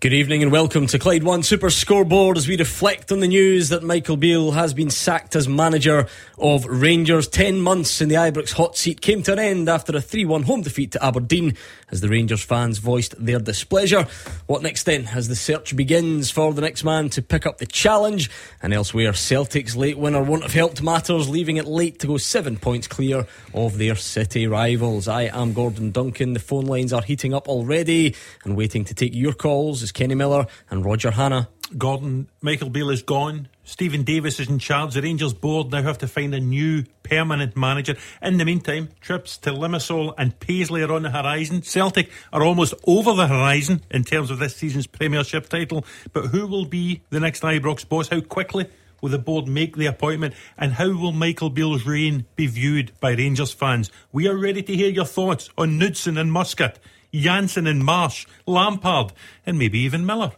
Good evening and welcome to Clyde One Super Scoreboard as we reflect on the news that Michael Beale has been sacked as manager of Rangers. Ten months in the Ibrox hot seat came to an end after a 3 1 home defeat to Aberdeen as the Rangers fans voiced their displeasure. What next then as the search begins for the next man to pick up the challenge? And elsewhere, Celtic's late winner won't have helped matters, leaving it late to go seven points clear of their city rivals. I am Gordon Duncan. The phone lines are heating up already and waiting to take your calls Kenny Miller and Roger Hannah. Gordon, Michael Beale is gone. Steven Davis is in charge. The Rangers board now have to find a new permanent manager. In the meantime, trips to Limassol and Paisley are on the horizon. Celtic are almost over the horizon in terms of this season's Premiership title. But who will be the next Ibrox boss? How quickly will the board make the appointment? And how will Michael Beale's reign be viewed by Rangers fans? We are ready to hear your thoughts on Knutsen and Muscat, Jansen and Marsch, Lampard, and maybe even Miller.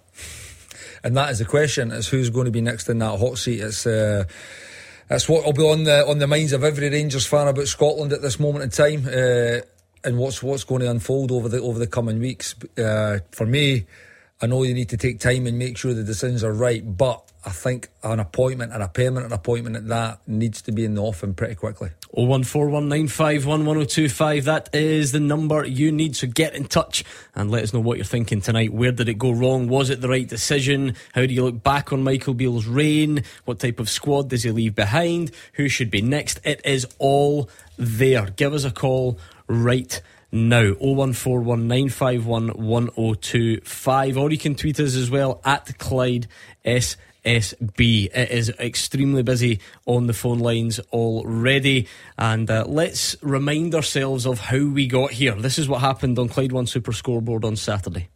And that is the question: is who's going to be next in that hot seat? It's. Uh, that's what will be on the on the minds of every Rangers fan about Scotland at this moment in time, uh, and what's what's going to unfold over the over the coming weeks. Uh, for me, I know you need to take time and make sure the decisions are right, but I think an appointment and a permanent appointment at that needs to be in the offing pretty quickly. 01419511025. That is the number you need. So get in touch and let us know what you're thinking tonight. Where did it go wrong? Was it the right decision? How do you look back on Michael Beale's reign? What type of squad does he leave behind? Who should be next? It is all there. Give us a call right now 01419511025 or you can tweet us as well at Clyde S SB. It is extremely busy on the phone lines already. And uh, let's remind ourselves of how we got here. This is what happened on Clyde One Super Scoreboard on Saturday.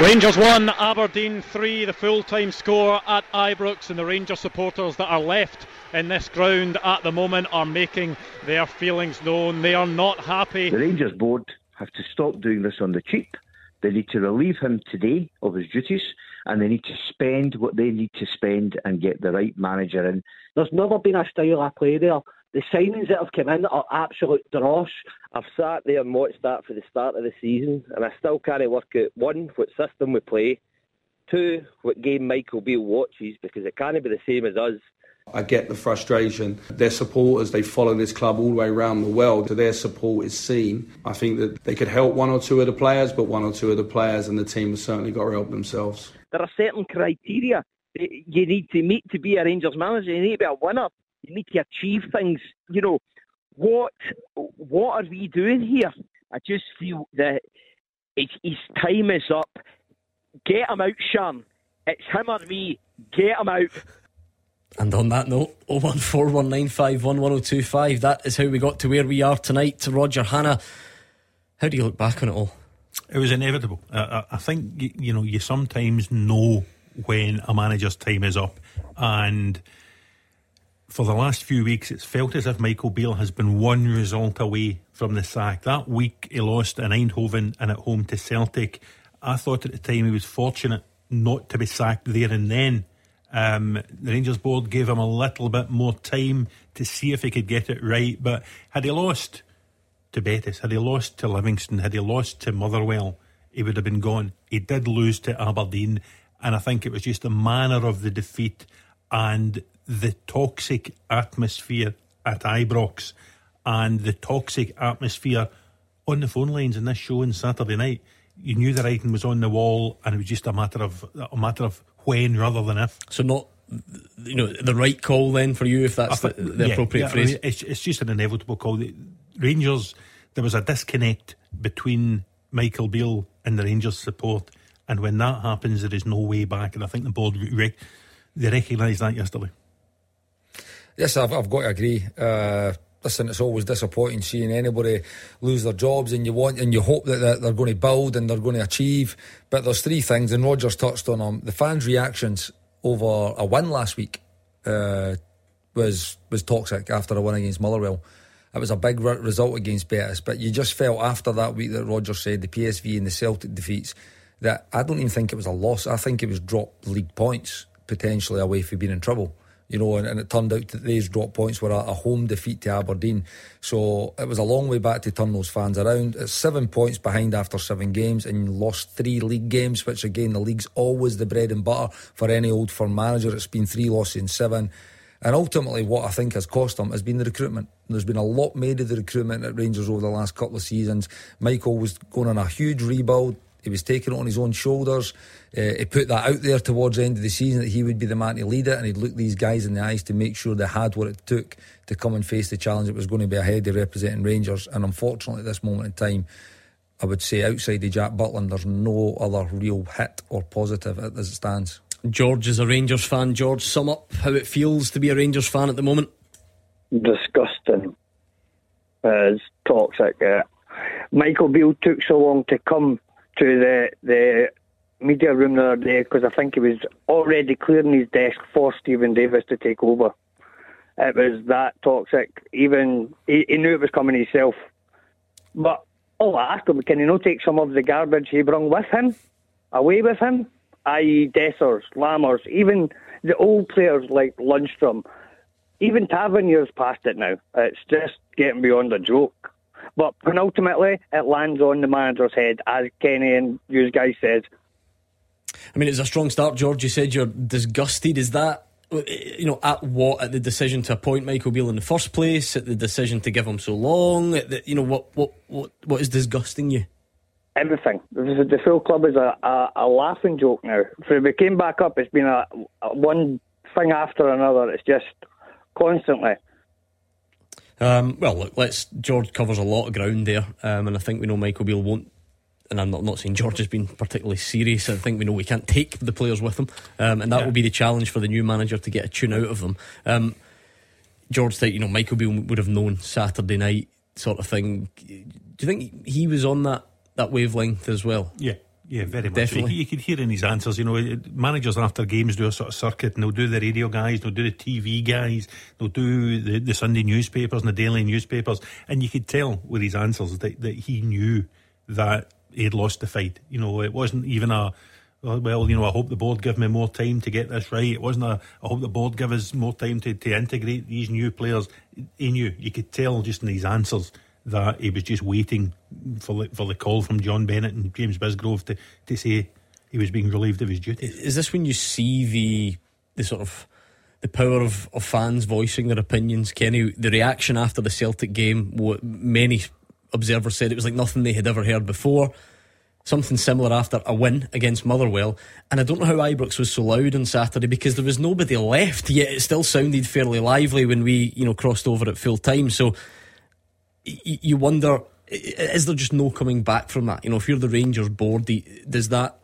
Rangers 1, Aberdeen 3, the full time score at Ibrox, and the Rangers supporters that are left in this ground at the moment are making their feelings known. They are not happy. The Rangers board have to stop doing this on the cheap. They need to relieve him today of his duties and they need to spend what they need to spend and get the right manager in. There's never been a style of play there. The signings that have come in are absolute dross. I've sat there and watched that for the start of the season, and I still can't work out one, what system we play, two, what game Michael Beale watches, because it can't be the same as us. I get the frustration. Their supporters, they follow this club all the way around the world. So their support is seen. I think that they could help one or two of the players, but one or two of the players and the team have certainly got to help themselves. There are certain criteria you need to meet to be a Rangers manager. You need to be a winner. You need to achieve things. You know, what what are we doing here? I just feel that it's, his time is up. Get him out, Sean. It's him or me. Get him out. And on that note, 01419511025. That is how we got to where we are tonight. To Roger Hannah, how do you look back on it all? It was inevitable. I, I think you know you sometimes know when a manager's time is up, and for the last few weeks, it's felt as if Michael Beale has been one result away from the sack. That week, he lost in Eindhoven and at home to Celtic. I thought at the time he was fortunate not to be sacked there and then. Um, the Rangers board gave him a little bit more time to see if he could get it right, but had he lost to Betis, had he lost to Livingston, had he lost to Motherwell, he would have been gone. He did lose to Aberdeen, and I think it was just the manner of the defeat and the toxic atmosphere at Ibrox and the toxic atmosphere on the phone lines in this show on Saturday night. You knew the writing was on the wall, and it was just a matter of a matter of when rather than if. So not you know the right call then for you if that's the, the yeah, appropriate yeah, phrase. I mean, it's, it's just an inevitable call. The Rangers, there was a disconnect between Michael Beale and the Rangers support, and when that happens, there is no way back. And I think the board they recognised that yesterday. Yes, I've, I've got to agree. Uh, listen, it's always disappointing seeing anybody lose their jobs, and you want and you hope that they're, going to build and they're going to achieve. But there's three things, and Rogers touched on them. The fans' reactions over a win last week uh, was was toxic after a win against Motherwell. It was a big result against Betis, but you just felt after that week that Roger said the PSV and the Celtic defeats that I don't even think it was a loss. I think it was dropped league points potentially away from being in trouble. You know, and, and it turned out that these drop points were a, a, home defeat to Aberdeen. So it was a long way back to turn those fans around. It's seven points behind after seven games, and lost three league games, which again, the league's always the bread and butter for any old firm manager. It's been three losses in seven. And ultimately, what I think has cost them has been the recruitment. There's been a lot made of the recruitment at Rangers over the last couple of seasons. Michael was going on a huge rebuild. He was taking it on his own shoulders. Uh, he put that out there towards the end of the season that he would be the man to lead it, and he'd look these guys in the eyes to make sure they had what it took to come and face the challenge that was going to be ahead of representing Rangers. And unfortunately, at this moment in time, I would say outside of Jack Butland, there's no other real hit or positive as it stands. George is a Rangers fan. George, sum up how it feels to be a Rangers fan at the moment. Disgusting. Uh, it's toxic. Uh, Michael Beale took so long to come to the the media room the other day because I think he was already clearing his desk for Steven Davis to take over. It was that toxic. Even he, he knew it was coming himself. But all I asked him, can he not take some of the garbage he brought with him, away with him? i.e. Dessers, Lammers, even the old players like Lundstram, even Tavernier's past it now. It's just getting beyond a joke. But ultimately, it lands on the manager's head, as Kenny and you guys said. I mean, it's a strong start, George. You said you're disgusted. Is that, you know, at what? At the decision to appoint Michael Beale in the first place? At the decision to give him so long? The, you know, what, what, what, what is disgusting you? everything. The full club is a, a, a laughing joke now. From we came back up, it's been a, a, one thing after another. It's just constantly. Um, well, look, let's. George covers a lot of ground there, um, and I think we know Michael Beale won't. And I'm not, not saying George has been particularly serious. I think we know we can't take the players with him, um, and that yeah. will be the challenge for the new manager to get a tune out of them. Um, George thought, you know, Michael Beale would have known Saturday night sort of thing. Do you think he was on that that wavelength as well. Yeah. Yeah, very much. Definitely. You, you could hear in his answers, you know, eh, managers after games do a sort of circuit and they'll do the radio guys, they'll do the TV guys, they'll do the, the Sunday newspapers and the daily newspapers. And you could tell with his answers that, that he knew that he had lost the fight. You know, it wasn't even a, oh, well, you know, I hope the board give me more time to get this right. It wasn't a, I hope the board give us more time to, to integrate these new players. He knew, you could tell just in his answers that he was just waiting for the, for the call from John Bennett and James Bisgrove to, to say he was being relieved of his duties. Is this when you see the the sort of the power of, of fans voicing their opinions, Kenny? The reaction after the Celtic game, what many observers said it was like nothing they had ever heard before. Something similar after a win against Motherwell. And I don't know how Ibrox was so loud on Saturday because there was nobody left, yet it still sounded fairly lively when we, you know, crossed over at full time. So you wonder is there just no coming back from that? You know, if you're the Rangers board, does that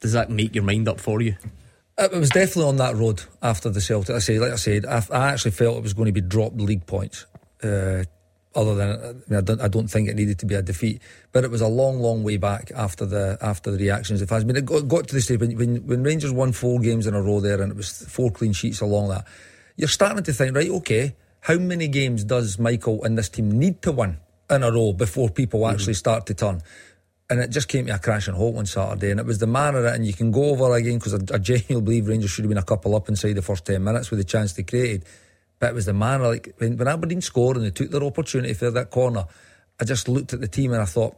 does that make your mind up for you? It was definitely on that road after the Celtic. I say, like I said, I, actually felt it was going to be dropped league points. Uh, other than I, don't, I don't think it needed to be a defeat, but it was a long, long way back after the after the reactions of. I mean, it got, got to the stage when, when when Rangers won four games in a row there, and it was four clean sheets along that. You're starting to think, right? Okay, how many games does Michael and this team need to win in a row before people mm-hmm. actually start to turn? And it just came to a crashing halt on Saturday, and it was the manner and you can go over again because I, I genuinely believe Rangers should have been a couple up inside the first 10 minutes with the chance they created. But it was the manner, like when, when Aberdeen scored and they took their opportunity for that corner, I just looked at the team and I thought,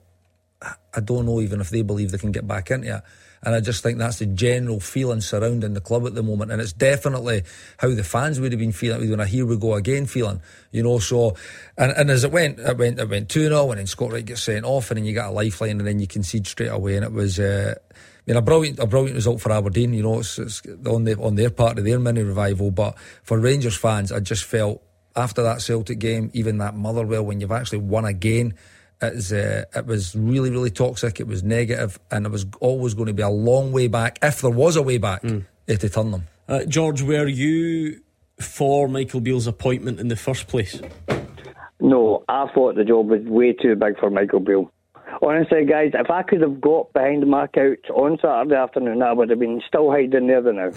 I don't know even if they believe they can get back into it. And I just think that's the general feeling surrounding the club at the moment. And it's definitely how the fans would have been feeling when a here we go again feeling, you know. So, and, and as it went, it went, it went 2 0, and then Scott Wright gets sent off, and then you got a lifeline, and then you concede straight away. And it was, uh, I mean, a brilliant, a brilliant result for Aberdeen. You know, it's, it's on the, on their part of their mini revival. But for Rangers fans, I just felt after that Celtic game, even that Motherwell, when you've actually won again, it's, uh, it was really, really toxic. It was negative, and it was always going to be a long way back, if there was a way back, mm. to turn them. Uh, George, were you for Michael Beale's appointment in the first place? No, I thought the job was way too big for Michael Beale. Honestly, guys, if I could have got behind my couch on Saturday afternoon, I would have been still hiding there now.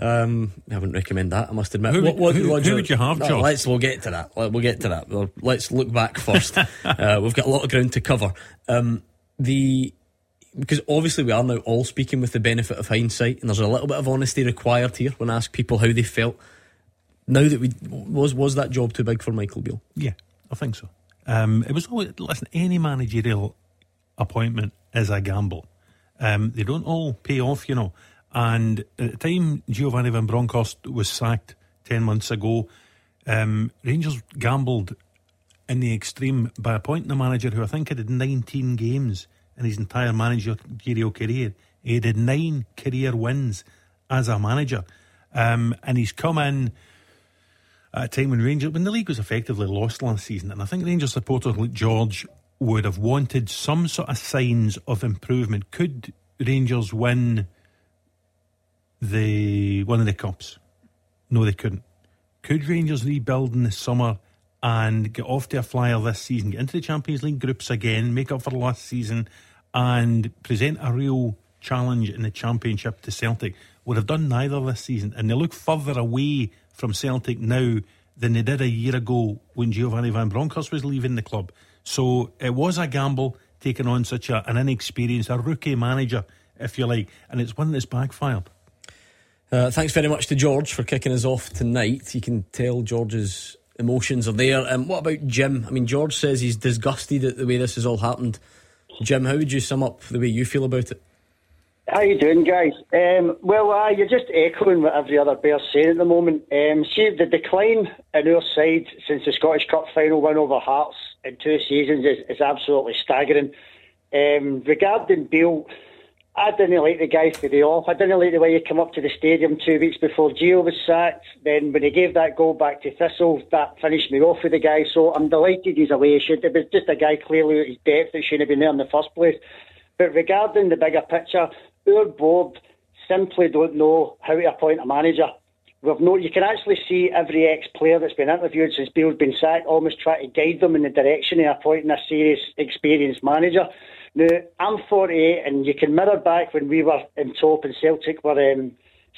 Um, I wouldn't recommend that. I must admit. Who would- who- who would you have, No, let's we'll get to that. We'll get to that. Well, let's look back first. uh, we've got a lot of ground to cover. Um, the because obviously we are now all speaking with the benefit of hindsight, and there's a little bit of honesty required here when I ask people how they felt. Now that we was was that job too big for Michael Beale? Yeah, I think so. Um, it was always listen. Any managerial appointment is a gamble. Um, they don't all pay off, you know. And at the time Giovanni Van Bronckhorst was sacked ten months ago, um, Rangers gambled in the extreme by appointing a manager who I think had 19 games in his entire managerial career. He had nine career wins as a manager, um, and he's come in at a time when Rangers, when the league was effectively lost last season, and I think Rangers supporters like George would have wanted some sort of signs of improvement. Could Rangers win the one of the cups? No, they couldn't. Could Rangers rebuild in the summer and get off to a flyer this season, get into the Champions League groups again, make up for last season, and present a real challenge in the Championship to Celtic? Would have done neither this season, and they look further away from Celtic now than they did a year ago when Giovanni Van Bronckhorst was leaving the club. So it was a gamble taking on such a, an inexperienced, a rookie manager, if you like, and it's one that's backfired. Uh, thanks very much to George for kicking us off tonight. You can tell George's emotions are there. Um, what about Jim? I mean, George says he's disgusted at the way this has all happened. Jim, how would you sum up the way you feel about it? How you doing, guys? Um, well, uh, you're just echoing what every other Bear's saying at the moment. Um, see, the decline in our side since the Scottish Cup final win over Hearts in two seasons is, is absolutely staggering. Um, regarding Beale, I didn't like the guy for the off. I didn't like the way he came up to the stadium two weeks before Gio was sacked. Then when he gave that goal back to Thistle, that finished me off with the guy. So I'm delighted he's away. He should it was just a guy clearly at his depth that shouldn't have been there in the first place. But regarding the bigger picture, our board simply don't know how to appoint a manager. We've no, you can actually see every ex-player that's been interviewed since Beale's been sacked almost try to guide them in the direction of appointing a serious, experienced manager. Now, I'm 48, and you can mirror back when we were in top and Celtic were um,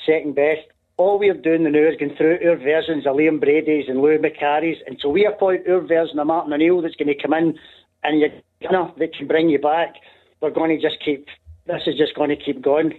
second best. All we're doing now is going through our versions of Liam Brady's and Louis Macari's until we appoint our version of Martin O'Neill that's going to come in and you know, that can bring you back. We're going to just keep, this is just going to keep going.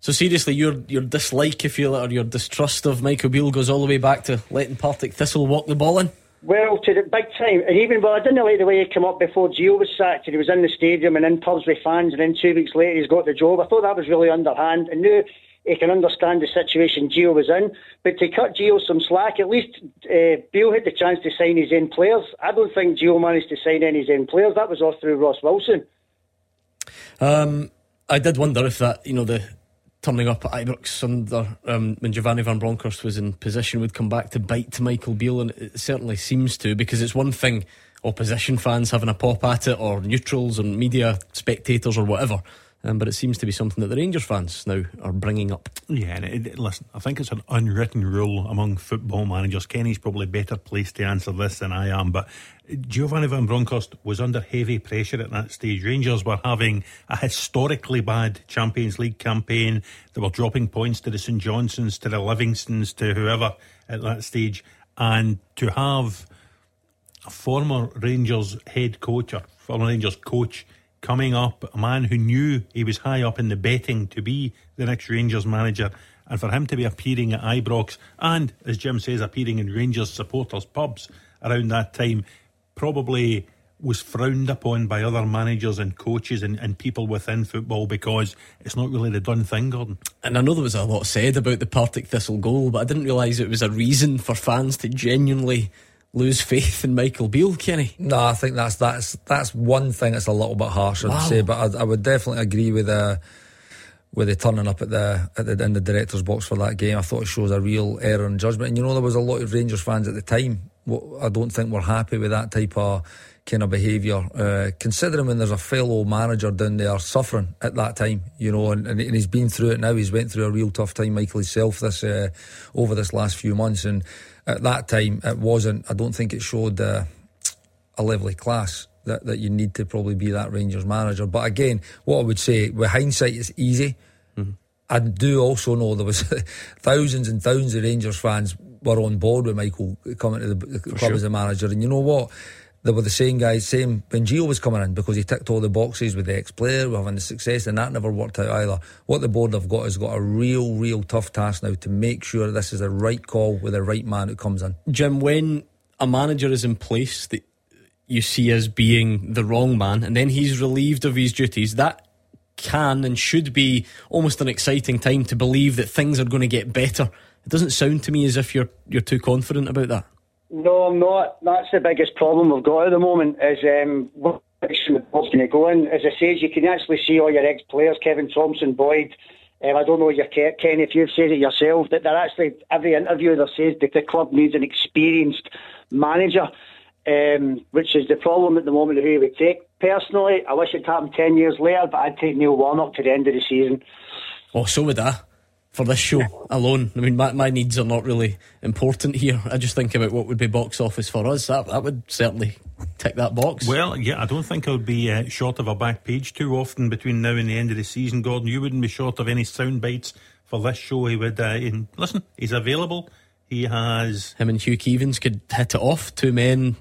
So seriously, your your dislike, if you or your distrust of Michael Beale goes all the way back to letting Partick Thistle walk the ball in. Well, to the big time, and even well, I didn't like the way he came up before Gio was sacked, and he was in the stadium and in pubs with fans, and then two weeks later he's got the job. I thought that was really underhand, and now he can understand the situation Gio was in. But to cut Gio some slack, at least uh, Beale had the chance to sign his own players. I don't think Gio managed to sign any his own players. That was all through Ross Wilson. Um, I did wonder if that, you know, the turning up at Ibrox under um, when Giovanni Van Bronckhorst was in position would come back to bite to Michael Beale, and it certainly seems to because it's one thing opposition fans having a pop at it, or neutrals and media spectators or whatever. Um, but it seems to be something that the Rangers fans now are bringing up. Yeah, and it, it- listen, I think it's an unwritten rule among football managers. Kenny's probably better placed to answer this than I am, but Giovanni Van Bronckhorst was under heavy pressure at that stage. Rangers were having a historically bad Champions League campaign. They were dropping points to the St Johnstones, to the Livingstons, to whoever at that stage, and to have a former Rangers head coach or former Rangers coach coming up, a man who knew he was high up in the betting to be the next Rangers manager, and for him to be appearing at Ibrox and, as Jim says, appearing in Rangers supporters' pubs around that time, probably was frowned upon by other managers and coaches and, and people within football because it's not really the done thing, Gordon. And I know there was a lot said about the Partick Thistle goal, but I didn't realise it was a reason for fans to genuinely lose faith in Michael Beale, Kenny. No, I think that's that's that's one thing that's a little bit harsher Wow. say. But I, I would definitely agree with uh, with the turning up at the at the in the director's box for that game. I thought it shows a real error in judgment. And you know, there was a lot of Rangers fans at the time. What I don't think were happy with that type of kind of behaviour. Uh, considering when there's a fellow manager down there suffering at that time, you know, and, and, and he's been through it now. He's went through a real tough time, Michael himself, this uh, over this last few months. And at that time, it wasn't. I don't think it showed. Uh, a level of class that, that you need to probably be that Rangers manager. But again, what I would say, with hindsight, it's easy. I do also know there was thousands and thousands of Rangers fans were on board with Michael coming to the, the club sure. as a manager, and you know what? They were the same guys, same when Gio was coming in because he ticked all the boxes with the ex-player, we're having the success, and that never worked out either. What the board have got is got a real, real tough task now to make sure this is the right call with the right man who comes in. Jim, when a manager is in place that you see as being the wrong man, and then he's relieved of his duties, that can and should be almost an exciting time to believe that things are going to get better. It doesn't sound to me as if you're you're too confident about that. No, I'm not. That's the biggest problem we've got at the moment. Is um, what direction the ball's going to go in? As I said, you can actually see all your ex-players, Kevin Thomson, Boyd. Um, I don't know your Kenny if you've said it yourself that they're actually every interview they says that the club needs an experienced manager, um, which is the problem at the moment. Who would take personally? I wish it happened ten years later, but I'd take Neil Warnock to the end of the season. Oh, so would I. For this show alone, I mean, my, my needs are not really important here. I just think about what would be box office for us. That that would certainly tick that box. Well, yeah, I don't think I would be uh, short of a back page too often between now and the end of the season, Gordon. You wouldn't be short of any sound bites for this show. He would, uh, in, listen, he's available. He has. Him and Hugh Keevins could hit it off. Two men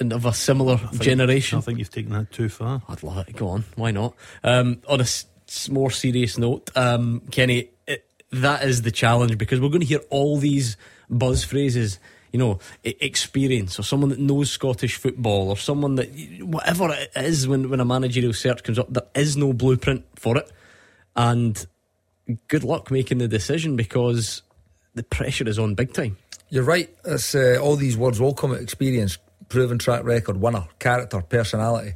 of a similar think, generation. I think you've taken that too far. I'd love it. Go on. Why not? Um, on a s- more serious note, um, Kenny, it, that is the challenge because we're going to hear all these buzz phrases. You know, experience or someone that knows Scottish football or someone that whatever it is when when a managerial search comes up, there is no blueprint for it, and good luck making the decision because the pressure is on big time. You're right. It's, uh, all these words all come at experience, proven track record, winner, character, personality.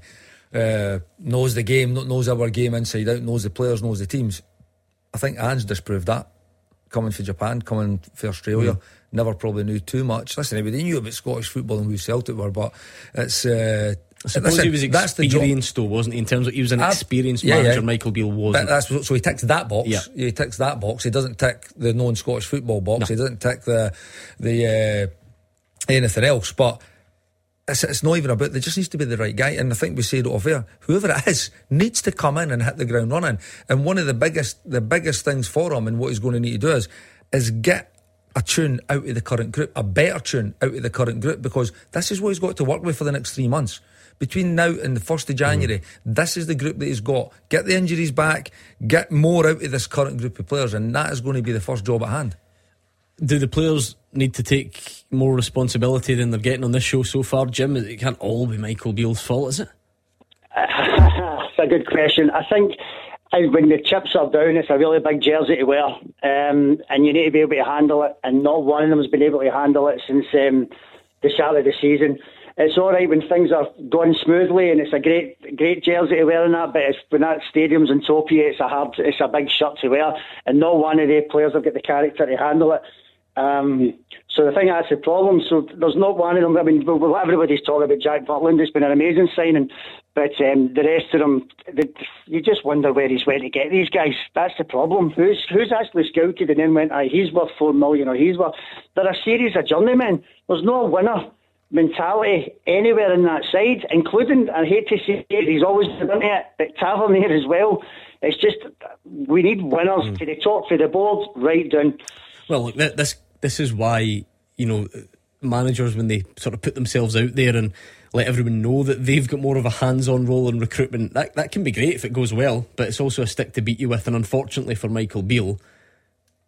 Uh, knows the game, knows our game inside out, knows the players, knows the teams. I think Ange disproved that. Coming for Japan, coming for Australia, mm. never probably knew too much. Listen, everybody knew about Scottish football and who Celtic were, but it's. Uh, I suppose listen, he was experienced, though, wasn't he? In terms of he was an experienced yeah, manager. Yeah. Michael Beale wasn't. That's, so he ticks that box. Yeah. He ticks that box. He doesn't tick the non-Scottish football box. No. He doesn't tick the the uh, anything else. But it's, it's not even about. There just needs to be the right guy. And I think we said it off air. Whoever it is needs to come in and hit the ground running. And one of the biggest the biggest things for him and what he's going to need to do is is get a tune out of the current group, a better tune out of the current group, because this is what he's got to work with for the next three months. Between now and the 1st of January, mm. this is the group that he's got. Get the injuries back, get more out of this current group of players, and that is going to be the first job at hand. Do the players need to take more responsibility than they're getting on this show so far, Jim? It can't all be Michael Beale's fault, is it? That's a good question. I think when the chips are down, it's a really big jersey to wear, um, and you need to be able to handle it. And not one of them has been able to handle it since um, the start of the season. It's all right when things are going smoothly, and it's a great, great jersey to wear and that. But it's, when that stadium's on top of you, it's a hard, it's a big shirt to wear, and not one of the players have got the character to handle it. Um, so the thing that's the problem. So there's not one of them. I mean, everybody's talking about Jack Butland. It's been an amazing signing, but um, the rest of them, the, you just wonder where he's went to get these guys. That's the problem. Who's who's actually scouted and then went, "Aye, he's worth four million or he's worth." They're a series of journeymen. There's no winner mentality anywhere in that side, including, I hate to say it, he's always done it, but Tavernier as well. It's just, we need winners mm. to the top, for the board, right down. Well, look, this this is why you know managers when they sort of put themselves out there and let everyone know that they've got more of a hands-on role in recruitment. That that can be great if it goes well, but it's also a stick to beat you with. And unfortunately for Michael Beale,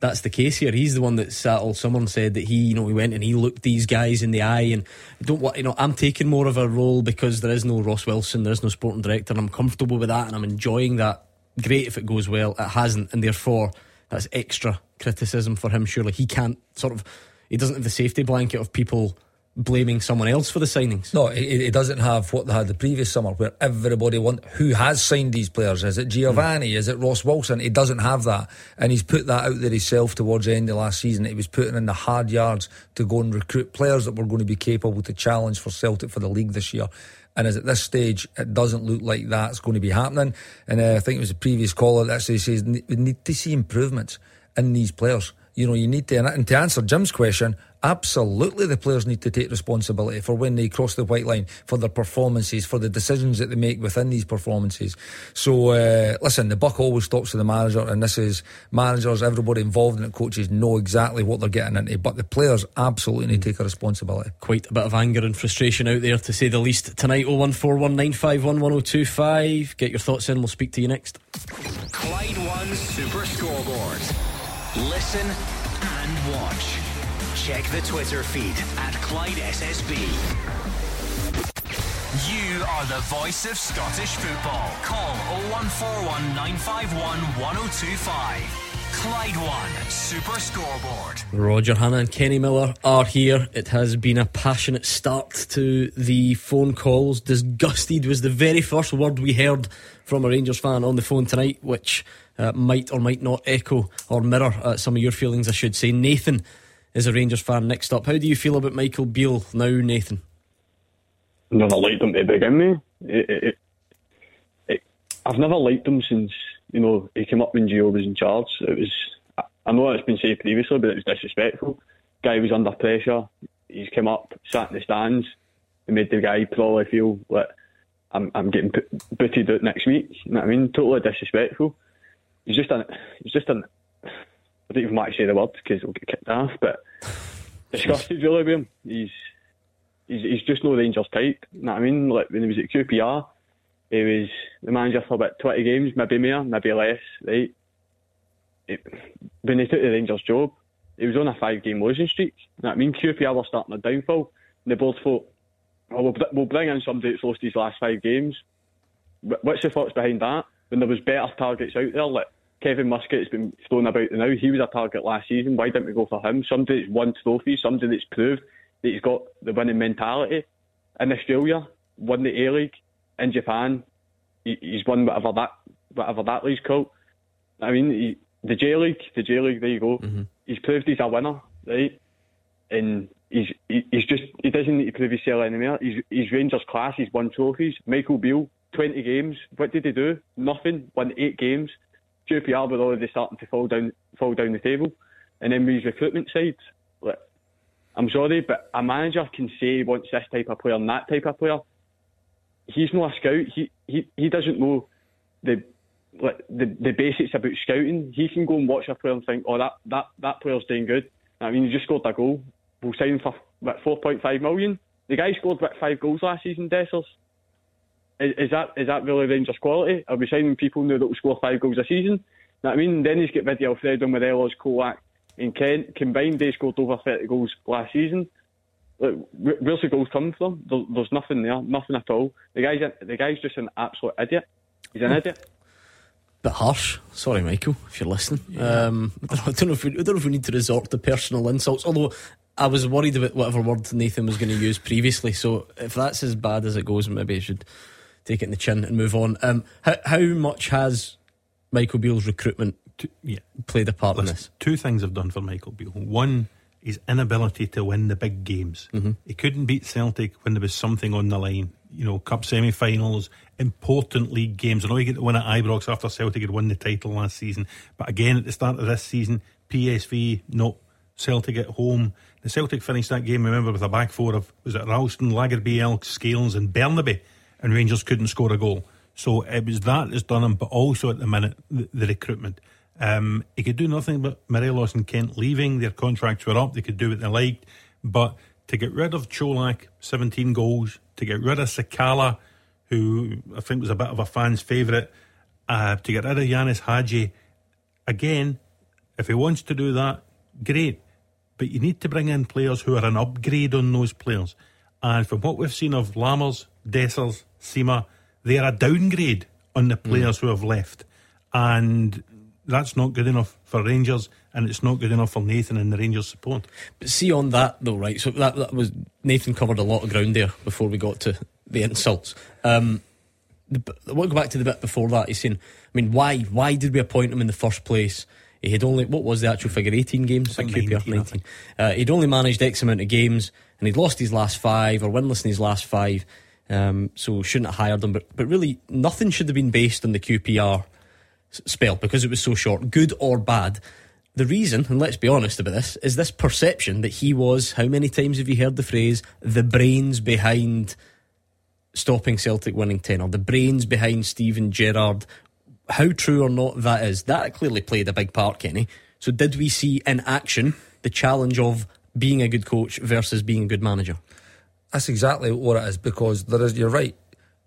that's the case here. He's the one that sat all. Someone said that he, you know, he went and he looked these guys in the eye and don't want, you know, I'm taking more of a role because there is no Ross Wilson, there is no sporting director, and I'm comfortable with that and I'm enjoying that. Great if it goes well. It hasn't, and therefore that's extra criticism for him. Surely he can't sort of, he doesn't have the safety blanket of people blaming someone else for the signings. No, he, he doesn't have what they had the previous summer, where everybody want who has signed these players. Is it Giovanni? Mm. Is it Ross Wilson? He doesn't have that, and he's put that out there himself towards the end of last season. He was putting in the hard yards to go and recruit players that were going to be capable to challenge for Celtic for the league this year. And as at this stage, it doesn't look like that's going to be happening. And uh, I think it was the previous caller that actually says we need to see improvements in these players. You know, you need to, and to answer Jim's question, Absolutely, the players need to take responsibility for when they cross the white line, for their performances, for the decisions that they make within these performances. So, uh, listen, the buck always stops with the manager, and this is managers, everybody involved in it, coaches know exactly what they're getting into, but the players absolutely need to take a responsibility. Quite a bit of anger and frustration out there, to say the least. Tonight, 01419511025. Get your thoughts in, we'll speak to you next. Clyde One Super Scoreboard. Listen and watch. Check the Twitter feed at Clyde SSB. You are the voice of Scottish football. Call 0141 951 1025. Clyde One Super Scoreboard. Roger Hannah and Kenny Miller are here. It has been a passionate start to the phone calls. Disgusted was the very first word we heard from a Rangers fan on the phone tonight, which uh, might or might not echo or mirror uh, some of your feelings, I should say. Nathan is a Rangers fan next up. How do you feel about Michael Beale now, Nathan? Never liked him to begin with. It, it, it, I've never liked him since you know he came up when Gio was in charge. It was I know it's been said previously, but it was disrespectful. Guy was under pressure. He's come up, sat in the stands, and made the guy probably feel like I'm I'm getting booted out next week. You know what I mean? Totally disrespectful. He's just an he's just an I don't even want to say the word because we'll get kicked off, but disgusted really with him. He's he's, he's just no Rangers type. You know what I mean? Like when he was at QPR, he was the manager for about 20 games, maybe more, maybe less, right? It, when he took the Rangers job, he was on a five game losing streak. You know what I mean? QPR were starting a downfall, and the board thought, oh, we'll, we'll bring in somebody that's lost his last five games. What's the thoughts behind that? When there was better targets out there, like Kevin Muscat's been thrown about now. He was a target last season. Why didn't we go for him? Somebody that's won trophies, somebody that's proved that he's got the winning mentality. In Australia, won the A League. In Japan, he, he's won whatever that whatever that league's called. I mean, he, the J League, the J League. There you go. Mm-hmm. He's proved he's a winner, right? And he's he, he's just he doesn't need to prove himself anymore. He's he's Rangers class. He's won trophies. Michael Beale, twenty games. What did he do? Nothing. Won eight games. QPR were already starting to fall down fall down the table, and then with recruitment side, like, I'm sorry, but a manager can say he wants this type of player and that type of player. He's not a scout. He he, he doesn't know the like the, the basics about scouting. He can go and watch a player and think, oh that that that player's doing good. I mean, he just scored a goal. We'll sign him for about 4.5 million. The guy scored about five goals last season, Dessers. Is, is, that is that really Rangers quality? Are we signing people now that will score five goals a season? You know I mean? Then he's got video Alfredo Morelos, Colak, and Kent. Combined, they scored over 30 goals last season. Look, where's the goals coming from? There, there's nothing there, nothing at all. The guy's the guy's just an absolute idiot. He's an idiot. Bit harsh. Sorry, Michael, if you're listening. Yeah. Um, I, don't know, I, don't know if we, I don't know if we need to resort to personal insults. Although I was worried about whatever word Nathan was going to use previously. So if that's as bad as it goes, maybe I should take it in the chin and move on. Um, how, how much has Michael Beale's recruitment two, yeah. played a part Listen, in this? Two things have done for Michael Beale. One, his inability to win the big games. Mm-hmm. He couldn't beat Celtic when there was something on the line. You know, cup semi-finals, important league games. I know he get to win at Ibrox after Celtic had won the title last season, but again at the start of this season, PSV, no Celtic at home. The Celtic finished that game, remember, with a back four of was it Ralston, Lagerbielke, Elk, Scales, and Bernabei and Rangers couldn't score a goal. So it was that that's done him, but also at the minute, the, the recruitment. Um, he could do nothing but Morelos and Kent leaving. Their contracts were up. They could do what they liked. But to get rid of Colak, 17 goals, to get rid of Sakala, who I think was a bit of a fan's favourite, uh, to get rid of Ianis Hagi, again, if he wants to do that, great. But you need to bring in players who are an upgrade on those players. And from what we've seen of Lammers, Dessers, Sima, they're a downgrade on the players mm. who have left. And that's not good enough for Rangers and it's not good enough for Nathan and the Rangers support. But see on that though, right? So that, that was Nathan covered a lot of ground there before we got to the insults. Um, the, I want to go back to the bit before that. He's saying, I mean, why why did we appoint him in the first place? He had only what was the actual figure? Eighteen games at QPR. 19. 19. Uh, he'd only managed X amount of games, and he'd lost his last five or winless in his last five. Um, so shouldn't have hired him. But but really, nothing should have been based on the QPR spell because it was so short, good or bad. the reason, and let's be honest about this, is this perception that he was, how many times have you heard the phrase, the brains behind stopping Celtic winning 10 or the brains behind Steven Gerrard. How true or not that is, that clearly played a big part, Kenny. So, did we see in action the challenge of being a good coach versus being a good manager? That's exactly what it is because there is. You're right.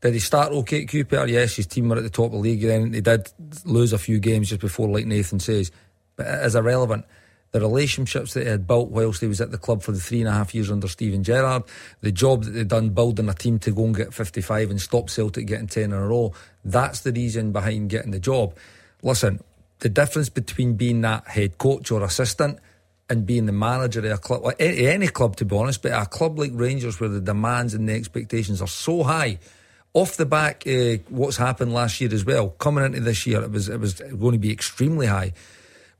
Did he start okay at QPR? Yes, his team were at the top of the league. Then they did lose a few games just before, like Nathan says. But it is irrelevant. The relationships that he had built whilst he was at the club for the three and a half years under Steven Gerrard, the job that they'd done building a team to go and get 55 and stop Celtic getting 10 in a row, that's the reason behind getting the job. Listen, the difference between being that head coach or assistant and being the manager of a club, any, club to be honest, but a club like Rangers where the demands and the expectations are so high, off the back, uh, what's happened last year as well. Coming into this year, it was it was going to be extremely high.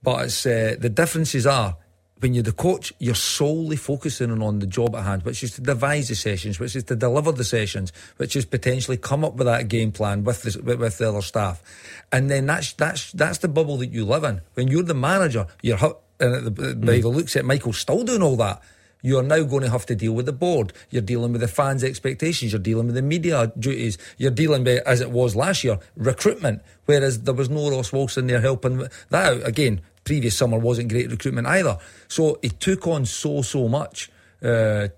But it's uh, the differences are when you're the coach, you're solely focusing on the job at hand, which is to devise the sessions, which is to deliver the sessions, which is potentially come up with that game plan with the, with the other staff, and then that's that's that's the bubble that you live in. When you're the manager, you're and the, mm. by the looks at Michael still doing all that. You're now going to have to deal with the board. You're dealing with the fans' expectations. You're dealing with the media duties. You're dealing with, as it was last year, recruitment. Whereas there was no Ross Wilson there helping that out. Again, previous summer wasn't great recruitment either. So he took on so, so much. Uh,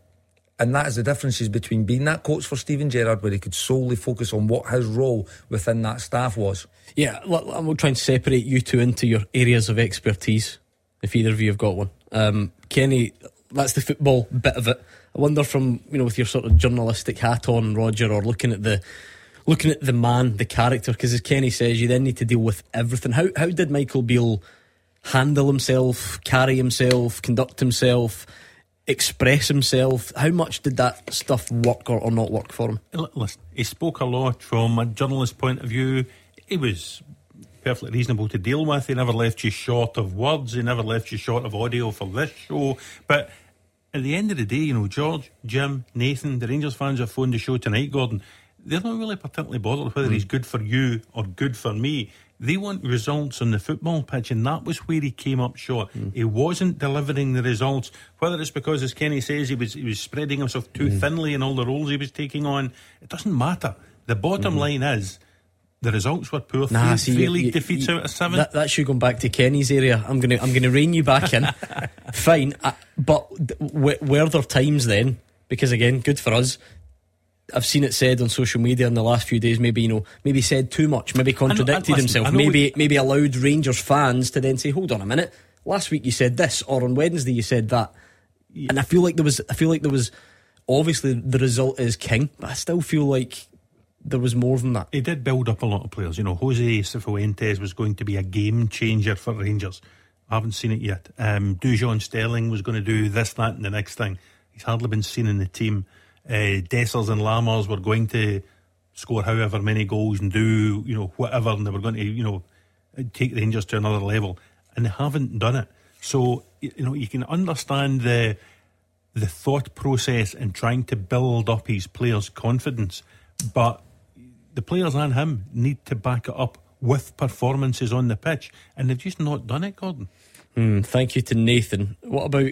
and that is the differences between being that coach for Steven Gerrard, where he could solely focus on what his role within that staff was. Yeah, I'm trying to separate you two into your areas of expertise, if either of you have got one. Um, Kenny, that's the football bit of it. I wonder from you know with your sort of journalistic hat on, Roger, or looking at the looking at the man, the character, because as Kenny says, you then need to deal with everything. How how did Michael Beale? handle himself, carry himself, conduct himself, express himself? How much did that stuff work or, or not work for him? Listen, he spoke a lot from a journalist point of view. He was perfectly reasonable to deal with. He never left you short of words. He never left you short of audio for this show. But at the end of the day, you know, George, Jim, Nathan, the Rangers fans have phoned the show tonight, Gordon. They're not really particularly bothered whether mm. he's good for you or good for me. They want results on the football pitch, and that was where he came up short. Mm. He wasn't delivering the results. Whether it's because, as Kenny says, he was he was spreading himself too mm. thinly in all the roles he was taking on, it doesn't matter. The bottom mm. line is the results were poor. Nah, three, see, three you, league you, defeats you, out of seven. That, should go back to Kenny's area. I'm gonna I'm gonna rein you back in. Fine, uh, but w- were there times then? Because again, good for us. I've seen it said on social media in the last few days. Maybe you know, maybe said too much, maybe contradicted know, listen, himself, maybe we... maybe allowed Rangers fans to then say, "Hold on a minute, last week you said this, or on Wednesday you said that," yeah. and I feel like there was, I feel like there was, obviously the result is king, but I still feel like there was more than that. He did build up a lot of players. You know, Jose Cifuentes was going to be a game changer for Rangers. I haven't seen it yet. Um, Dujon Sterling was going to do this, that, and the next thing. He's hardly been seen in the team uh, Dessers and Lammers were going to score however many goals and do you know whatever, and they were going to you know take Rangers to another level, and they haven't done it. So you know you can understand the the thought process in trying to build up his players' confidence, but the players and him need to back it up with performances on the pitch, and they've just not done it, Gordon. Mm, thank you to Nathan. What about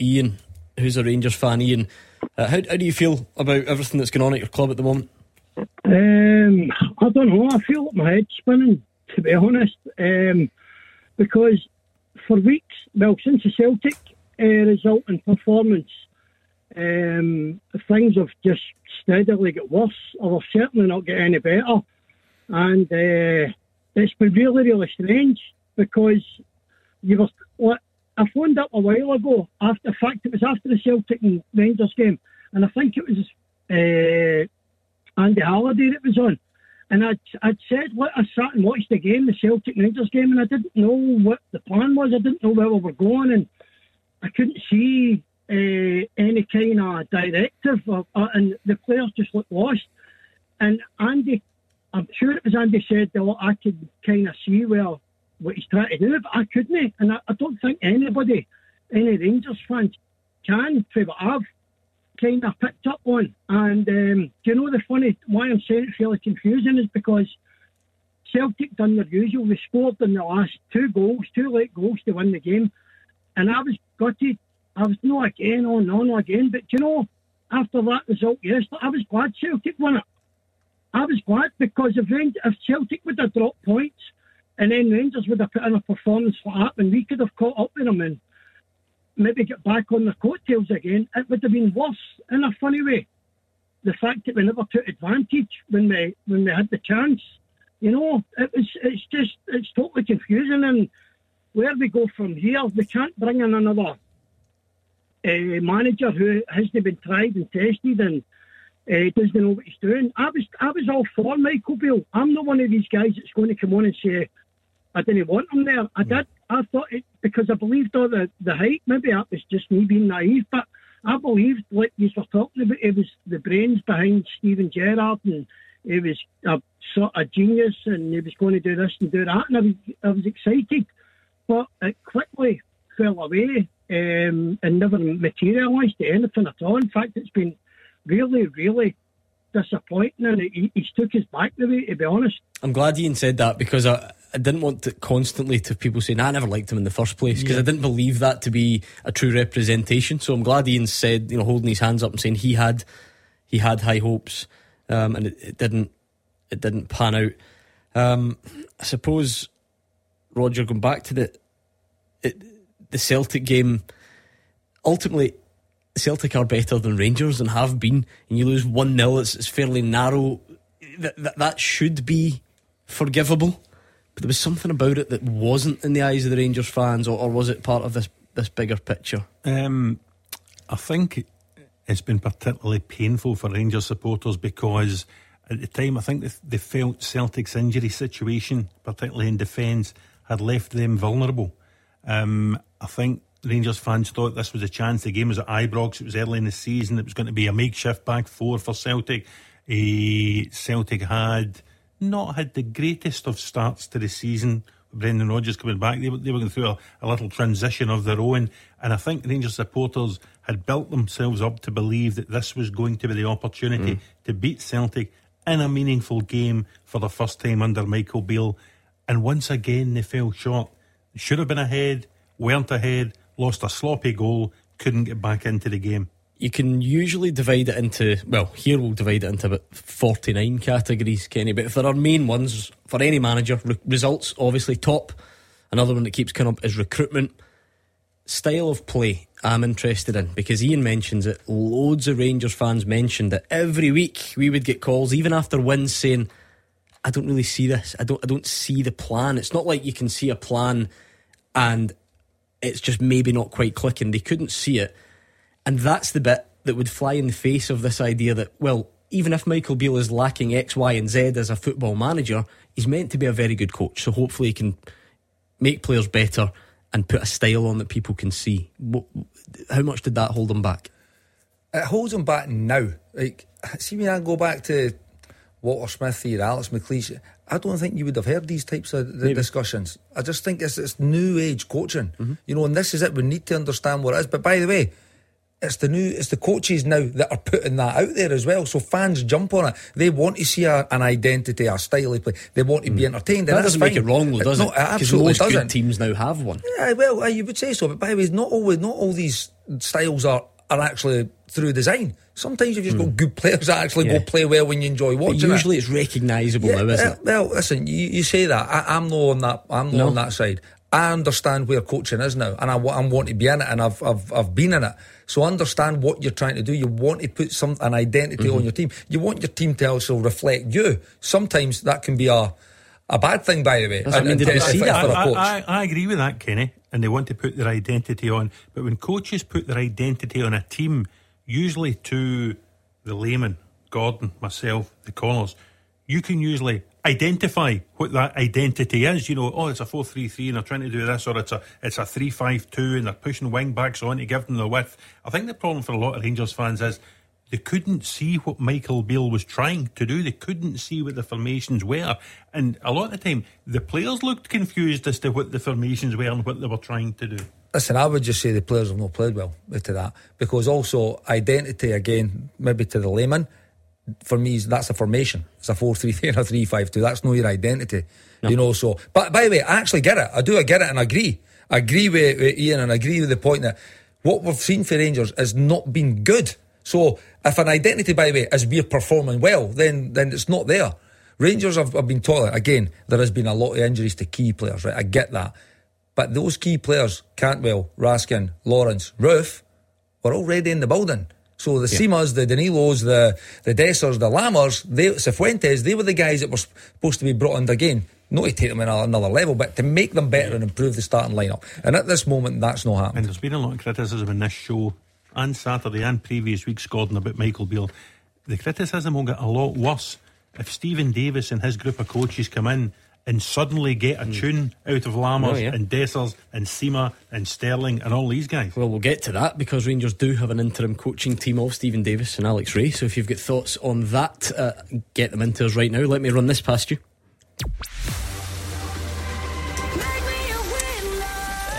Ian, who's a Rangers fan? Ian, uh, how, how do you feel about everything that's going on at your club at the moment? Um, I don't know. I feel like my head's spinning, to be honest, um, because for weeks, well, since the Celtic uh, result and performance, um, things have just steadily got worse, or certainly not get any better. And uh, it's been really, really strange because you were I phoned up a while ago. After, in fact, it was after the Celtic and Rangers game, and I think it was uh, Andy Halliday that was on. And I'd, I'd said, let I sat and watched the game, the Celtic Rangers game, and I didn't know what the plan was. I didn't know where we were going, and I couldn't see uh, any kind of directive, or, uh, and the players just looked lost. And Andy, I'm sure it was Andy said that I could kind of see where what he's trying to do, but I couldn't. And I, I don't think anybody, any Rangers fans, can, for what I've kind of picked up on. And um, do you know the funny, why I'm saying it's really confusing is because Celtic done their usual. They scored in the last two goals, two late goals to win the game. And I was gutted. I was no again, oh no, no again. But you know, after that result yesterday, I was glad Celtic won it. I was glad because if, Rangers, if Celtic would have dropped points and then Rangers would have put in a performance like that, and we could have caught up with them and maybe get back on the coattails again, it would have been worse in a funny way. The fact that we never took advantage when we when we had the chance, you know, it was it's just it's totally confusing. And where we go from here, we can't bring in another uh, manager who hasn't been tried and tested and uh, doesn't know what he's doing. I was I was all for Michael Beale. I'm not one of these guys that's going to come on and say I didn't want him there. I did. I thought it because I believed all the the hype. Maybe that was just me being naive, but I believed like you were talking about. It was the brains behind Steven Gerrard, and he was a sort of genius, and he was going to do this and do that, and I was I was excited, but it quickly fell away um, and never materialised to anything at all. In fact, it's been really, really disappointing, and he, he's took his back the way. To be honest, I'm glad Ian said that because I, I didn't want to constantly to people saying I never liked him in the first place because Yeah. I didn't believe that to be a true representation. So I'm glad Ian said, you know, holding his hands up and saying he had he had high hopes, um, and it, it didn't it didn't pan out. Um, I suppose Roger going back to the it, the Celtic game. Ultimately, Celtic are better than Rangers and have been, and you lose one 0 it's, it's fairly narrow. That, that that should be forgivable, but there was something about it that wasn't in the eyes of the Rangers fans, or, or was it part of this this bigger picture? Um, I think it's been particularly painful for Rangers supporters because at the time I think they, they felt Celtic's injury situation, particularly in defence, had left them vulnerable. Um, I think Rangers fans thought this was a chance. The game was at Ibrox. It was early in the season. It was going to be a makeshift back four for Celtic. Celtic had not had the greatest of starts to the season. Brendan Rodgers coming back, they, were- they were going through a, a little transition of their own. And I think Rangers supporters had built themselves up to believe that this was going to be the opportunity Mm. to beat Celtic in a meaningful game for the first time under Michael Beale. And once again, they fell short. Should have been ahead, weren't ahead, lost a sloppy goal, couldn't get back into the game. You can usually divide it into well, here we'll divide it into about forty nine categories, Kenny. But if there are main ones for any manager, re- results obviously top. Another one that keeps coming up is recruitment. Style of play, I'm interested in because Ian mentions it. Loads of Rangers fans mentioned it every week. We would get calls even after wins saying, "I don't really see this. I don't. I don't see the plan. It's not like you can see a plan and it's just maybe not quite clicking. They couldn't see it, and that's the bit that would fly in the face of this idea that well, even if Michael Beale is lacking X, Y, and Z as a football manager, he's meant to be a very good coach. So hopefully he can make players better and put a style on that people can see. How much did that hold him back? It holds him back now. Like, see me, I go back to Walter Smith here, Alex McLeish. I don't think you would have heard these types of the discussions. I just think it's, it's new age coaching, you know, and this is it. We need to understand what it is. But by the way, it's the new, it's the coaches now that are putting that out there as well. So fans jump on it. They want to see a, an identity, a style of play. They want to be entertained. That doesn't make it wrong, though, does no, it? it absolutely most doesn't. good teams now have one. Yeah, well, uh, you would say so, but by the way, not always, not all these styles are, are actually through design. Sometimes you've just got good players that actually Hmm. Yeah. go play well when you enjoy But watching usually it. it's recognisable Yeah, now, isn't uh, it? Well, listen, you, you say that. I, I'm not on that. I'm not No. on that side. I understand where coaching is now, and I, wa- I want to be in it, and I've, I've I've been in it. So understand what you're trying to do. You want to put some an identity Mm-hmm. on your team. You want your team to also reflect you. Sometimes that can be a a bad thing, by the way. I mean, did we see that? for a I, coach. I, I agree with that, Kenny, and they want to put their identity on. But when coaches put their identity on a team, usually to the layman, Gordon, myself, the Connors, you can usually identify what that identity is. You know, oh, it's a four-three-three, and they're trying to do this, or it's a it's a three-five-two, and they're pushing wing backs on to give them the width. I think the problem for a lot of Rangers fans is they couldn't see what Michael Beale was trying to do. They couldn't see what the formations were. And a lot of the time, the players looked confused as to what the formations were and what they were trying to do. Listen, I would just say the players have not played well to that because also identity again, maybe to the layman, for me, that's a formation. It's a 4 3 3 and a 3 5 2. That's not your identity. No. You know, so. But by the way, I actually get it. I do, I get it and I agree. I agree with, with Ian and I agree with the point that what we've seen for Rangers has not been good. So if an identity, by the way, is we're performing well, then then it's not there. Rangers have, have been toilet again. There has been a lot of injuries to key players, right? I get that, but those key players, Cantwell, Raskin, Lawrence, Roofe, were already in the building. So the yeah. Simas, the Danilos, the the Dessers, the Lammers, they, Cifuentes, they were the guys that were supposed to be brought in again. Not to take them in another level, but to make them better and improve the starting lineup. And at this moment, that's not happening. And there's been a lot of criticism in this show and Saturday and previous weeks, Gordon, about Michael Beale. The criticism will get a lot worse if Steven Davis and his group of coaches come in and suddenly get a mm. tune out of Lammers oh, yeah. and Dessers and Sima and Sterling and all these guys. Well, we'll get to that because Rangers do have an interim coaching team of Steven Davis and Alex Rae. So if you've got thoughts on that, uh, get them into us right now. Let me run this past you.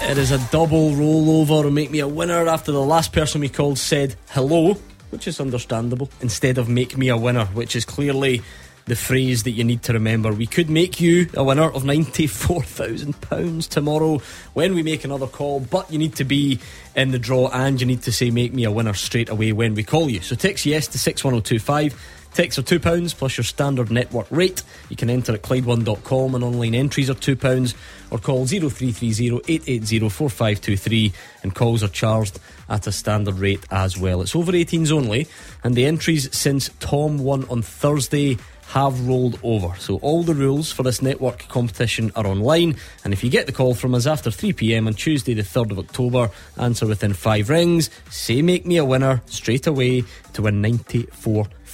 It is a double rollover make me a winner after the last person we called said hello, which is understandable, instead of make me a winner, which is clearly the phrase that you need to remember. We could make you a winner of £94,000 tomorrow when we make another call, but you need to be in the draw and you need to say make me a winner straight away when we call you. So text yes to 61025. Texts are £2 plus your standard network rate. You can enter at Clyde1.com and online entries are £2 or call 0330 880 4523 and calls are charged at a standard rate as well. It's over 18s only and the entries since Tom won on Thursday have rolled over. So all the rules for this network competition are online. And if you get the call from us after 3 pm on Tuesday, the 3rd of October, answer within five rings, say make me a winner straight away to win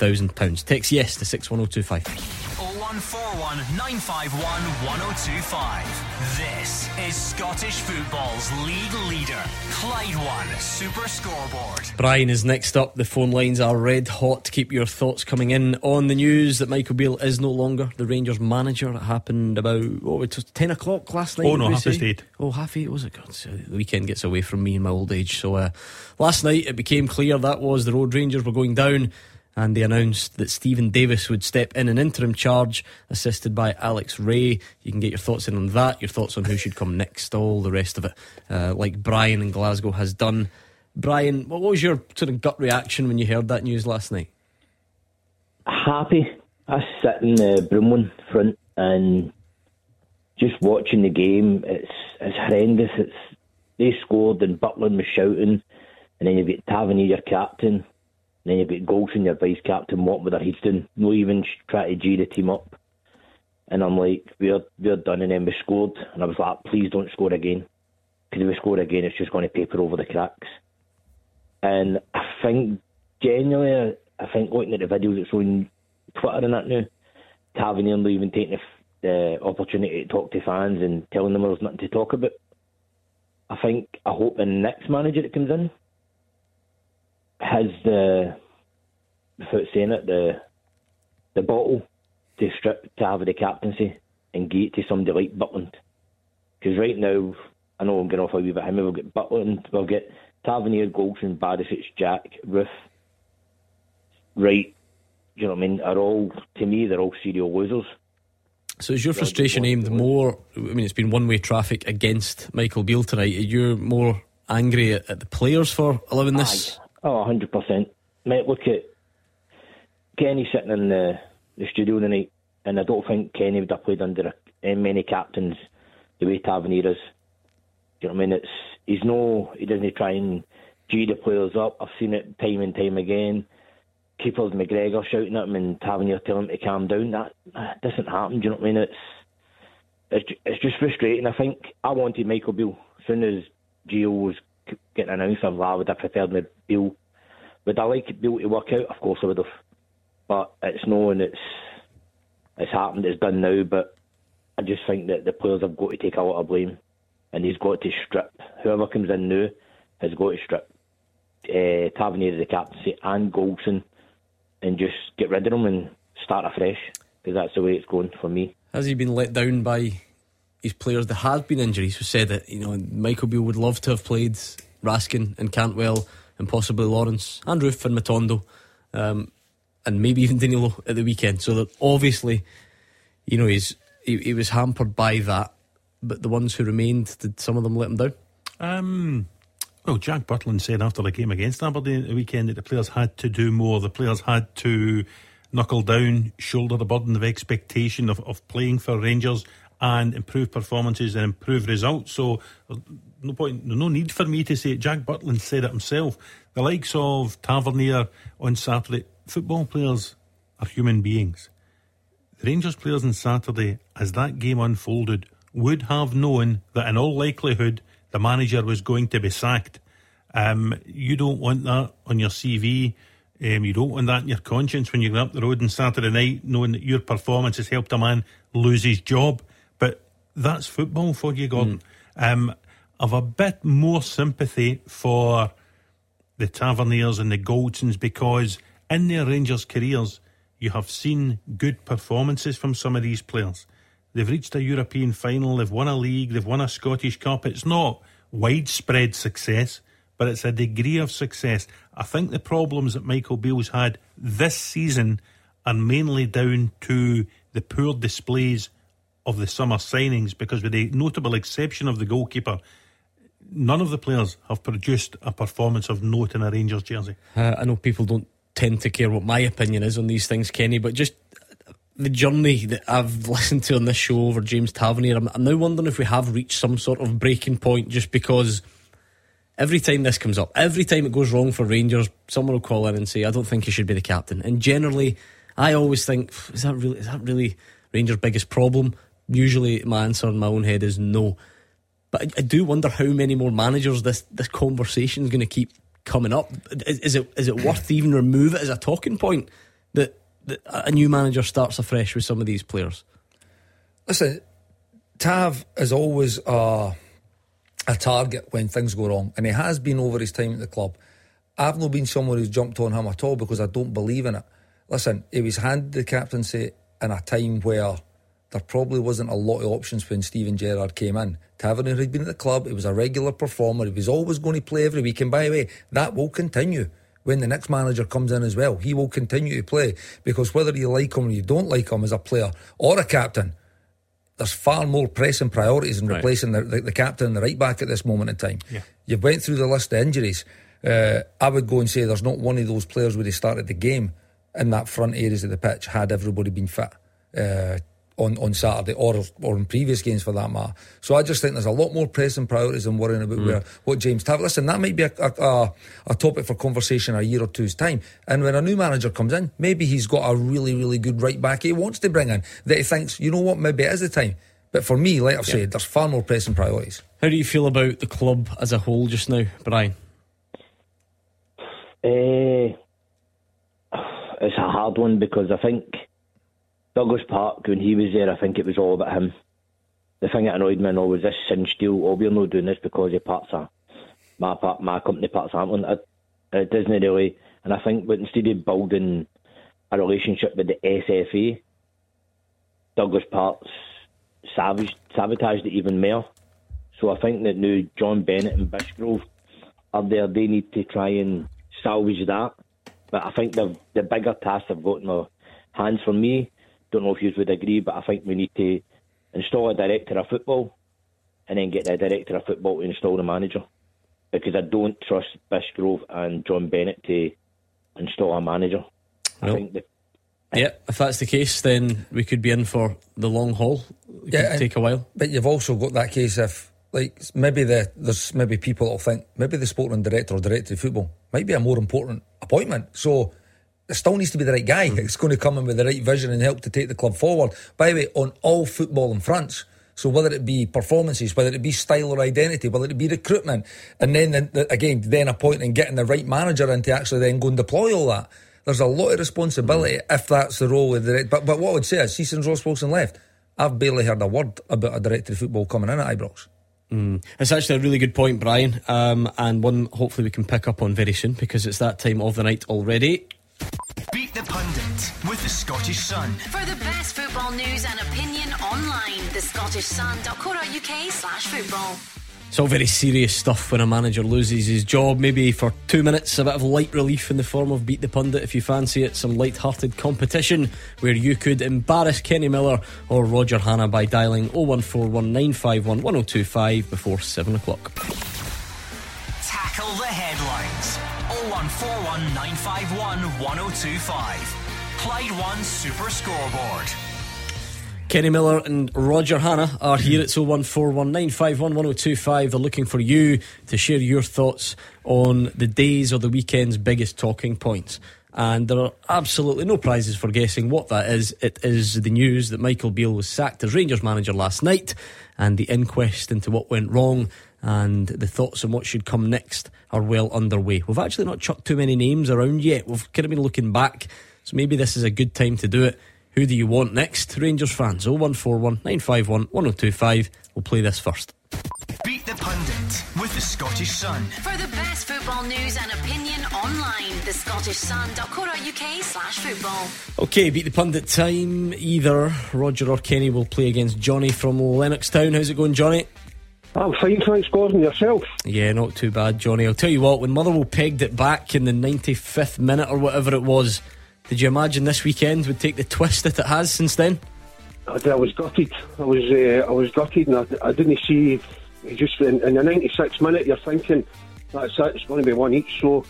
£94,000. Text yes to 61025. 0141 951 1025. This is Scottish football's league leader, Clyde One Super Scoreboard. Brian is next up. The phone lines are red hot. Keep your thoughts coming in on the news that Michael Beale is no longer the Rangers manager. It happened about, oh, it was 10 o'clock last night. Oh, no, half past eight. Oh, half eight, was it? God, so the weekend gets away from me in my old age. So uh, last night it became clear that was the Road Rangers were going down and they announced that Steven Davis would step in an interim charge, assisted by Alex Rae. You can get your thoughts in on that, your thoughts on who should come next, all the rest of it, uh, like Brian in Glasgow has done. Brian, what was your sort of gut reaction when you heard that news last night? Happy. I sit in the Broomloan front and just watching the game. It's it's horrendous. It's they scored and Butland was shouting, and then you've got Tavernier, your captain, then you've got Goldson, your vice captain, what with their heads doing, no even try to G the team up. And I'm like, we're we're done, and then we scored, and I was like, please don't score again, because if we score again, it's just going to paper over the cracks. And I think genuinely, I think looking at the videos that's on Twitter and that now, Tavernier even taking the, the opportunity to talk to fans and telling them there's nothing to talk about. I think I hope the next manager that comes in has the without saying it the the bottle to strip to have the captaincy and give it to somebody like Butland. Because right now, I know I'm getting off a wee bit him. We'll get Butland, we'll get Tavernier, Goldson, Barisic, Jack, Roofe, Right. You know what I mean? Are all to me they're all serial losers. So is your frustration aimed more? I mean, it's been one way traffic against Michael Beale tonight. You're you more angry at, at the players for allowing this? Oh, 100%. Mate, look at Kenny sitting in the, the studio tonight, and I don't think Kenny would have played under a, eh, many captains the way Tavernier is. You know what I mean? It's he's no, he doesn't try and G the players up. I've seen it time and time again. Keepers McGregor shouting at him and Tavernier telling him to calm down. That, that doesn't happen. Do you know what I mean? It's it's it's just frustrating. I think I wanted Michael Beale as soon as Gio was getting announced. I would have preferred me Beale. Would I like Beale to work out? Of course I would have. But it's known, it's it's happened, it's done now. But I just think that the players have got to take a lot of blame, and he's got to strip whoever comes in now has got to strip uh, Tavernier the captaincy and Goldson, and just get rid of them and start afresh because that's the way it's going for me. Has he been let down by his players? There have been injuries. We said that you know Michael Beale would love to have played Raskin and Cantwell and possibly Lawrence and Roofe and Matondo. Um, and maybe even Danilo at the weekend. So that obviously, you know, he's he, he was hampered by that. But the ones who remained, did some of them let him down? Um, well, Jack Butland said after the game against Aberdeen at the weekend that the players had to do more. The players had to knuckle down, shoulder the burden of expectation of, of playing for Rangers and improve performances and improve results. So no point, no need for me to say it. Jack Butland said it himself. The likes of Tavernier on Saturday, football players are human beings. The Rangers players on Saturday, as that game unfolded, would have known that in all likelihood the manager was going to be sacked. Um, you don't want that on your CV. Um, you don't want that in your conscience when you go up the road on Saturday night knowing that your performance has helped a man lose his job. That's football for you, Gordon. Mm. Um, I've a bit more sympathy for the Taverniers and the Goldsons because in their Rangers careers, you have seen good performances from some of these players. They've reached a European final, they've won a league, they've won a Scottish Cup. It's not widespread success, but it's a degree of success. I think the problems that Michael Beale's had this season are mainly down to the poor displays of the summer signings because, with the notable exception of the goalkeeper, none of the players have produced a performance of note in a Rangers jersey. Uh, I know people don't tend to care what my opinion is on these things, Kenny, but just the journey that I've listened to on this show over James Tavernier, I'm, I'm now wondering if we have reached some sort of breaking point just because every time this comes up, every time it goes wrong for Rangers, someone will call in and say, I don't think he should be the captain. And generally, I always think, is that really, is that really Rangers' biggest problem? Usually, my answer in my own head is no. But I, I do wonder how many more managers this, this conversation is going to keep coming up. Is, is, it is it worth to even remove it as a talking point that, that a new manager starts afresh with some of these players? Listen, Tav is always a, a target when things go wrong, and he has been over his time at the club. I've not been someone who's jumped on him at all because I don't believe in it. Listen, he was handed the captaincy in a time where there probably wasn't a lot of options when Steven Gerrard came in. Tavernier had been at the club, he was a regular performer, he was always going to play every week. And by the way, that will continue when the next manager comes in as well. He will continue to play because whether you like him or you don't like him as a player or a captain, there's far more pressing priorities in replacing right. the, the, the, captain and the right back at this moment in time. Yeah. You've went through the list of injuries. Uh, I would go and say there's not one of those players where they started the game in that front areas of the pitch had everybody been fit. Uh, on, on Saturday or or in previous games for that matter. So I just think there's a lot more pressing priorities than worrying about mm. where what James Tav. Listen, that might be a, a, a, topic for conversation a year or two's time. And when a new manager comes in, maybe he's got a really really good right back he wants to bring in that he thinks you know what maybe it is the time. But for me, like I've yeah. said, there's far more pressing priorities. How do you feel about the club as a whole just now, Brian? Uh, it's a hard one because I think Douglas Park, when he was there, I think it was all about him. The thing that annoyed me and all was this cinch deal. Oh, we're not doing this because he parts are my part, my company parts Hamilton. It, it doesn't really. And I think but instead of building a relationship with the SFA, Douglas Parks savaged, sabotaged it even more. So I think that now John Bennett and Bisgrove are there. They need to try and salvage that. But I think the the bigger task they've got in their hands for me don't know if you would agree, but I think we need to install a director of football and then get the director of football to install the manager. Because I don't trust Bisgrove and John Bennett to install a manager. I think that yeah, if that's the case, then we could be in for the long haul. It yeah, take a while. But you've also got that case if, like, maybe the there's maybe people that'll think maybe the sporting director or director of football might be a more important appointment. So it still needs to be the right guy. Mm. It's going to come in with the right vision and help to take the club forward. By the way, on all football in France. So whether it be performances, whether it be style or identity, whether it be recruitment, and then the, the, again, then appointing, getting the right manager in to actually then go and deploy all that. There's a lot of responsibility mm. if that's the role of the. But but what I would say is, see since Ross Wilson left, I've barely heard a word about a director of football coming in at Ibrox. Mm. It's actually a really good point, Brian, um, and one hopefully we can pick up on very soon because it's that time of the night already. Beat the Pundit with the Scottish Sun. For the best football news and opinion online, the Scottish Sun.co.uk slash football. It's all very serious stuff when a manager loses his job. Maybe for two minutes, a bit of light relief in the form of Beat the Pundit if you fancy it. Some light-hearted competition where you could embarrass Kenny Miller or Roger Hannah by dialing 01419511025 before 7 o'clock. Tackle the headlines. 0141 951 1025. Clyde One Super Scoreboard. Kenny Miller and Roger Hannah are here at 01419511025. They're looking for you to share your thoughts on the days or the weekend's biggest talking points. And there are absolutely no prizes for guessing what that is. It is the news that Michael Beale was sacked as Rangers manager last night, and the inquest into what went wrong and the thoughts on what should come next are well underway. We've actually not chucked too many names around yet. We've kind of been looking back, so maybe this is a good time to do it. Who do you want next? Rangers fans 0141 951 1025. We'll play this first. Beat the Pundit with the Scottish Sun. For the best football news and opinion online, the Scottish thescottishsun.co.uk slash football. Okay, beat the pundit time. Either Roger or Kenny will play against Johnny from Lennoxtown. How's it going, Johnny? I'm fine, thanks, Gordon. Yourself? Yeah, not too bad, Johnny. I'll tell you what, when Motherwell pegged it back in the 95th minute or whatever it was, did you imagine this weekend would take the twist that it has since then? I, I was gutted. I was uh, I was gutted, and I, I didn't see. Just in, in the 96th minute, you're thinking that's it. It's going to be one each. So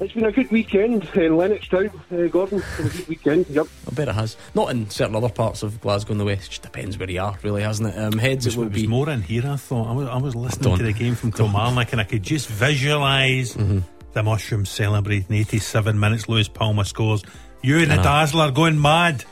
it's been a good weekend in Lennoxtown, uh, Gordon. It's been a good weekend. Yep. I bet it has. Not in certain other parts of Glasgow in the West. It just depends where you are, really, hasn't it? Um, heads, It it was, would it was be. more in here, I thought. I was, I was listening Don't. to the game from Kilmarnock and I could just visualise Mm-hmm. the Mushrooms celebrating 87 minutes. Luis Palma scores. You and the know. Dazzler going mad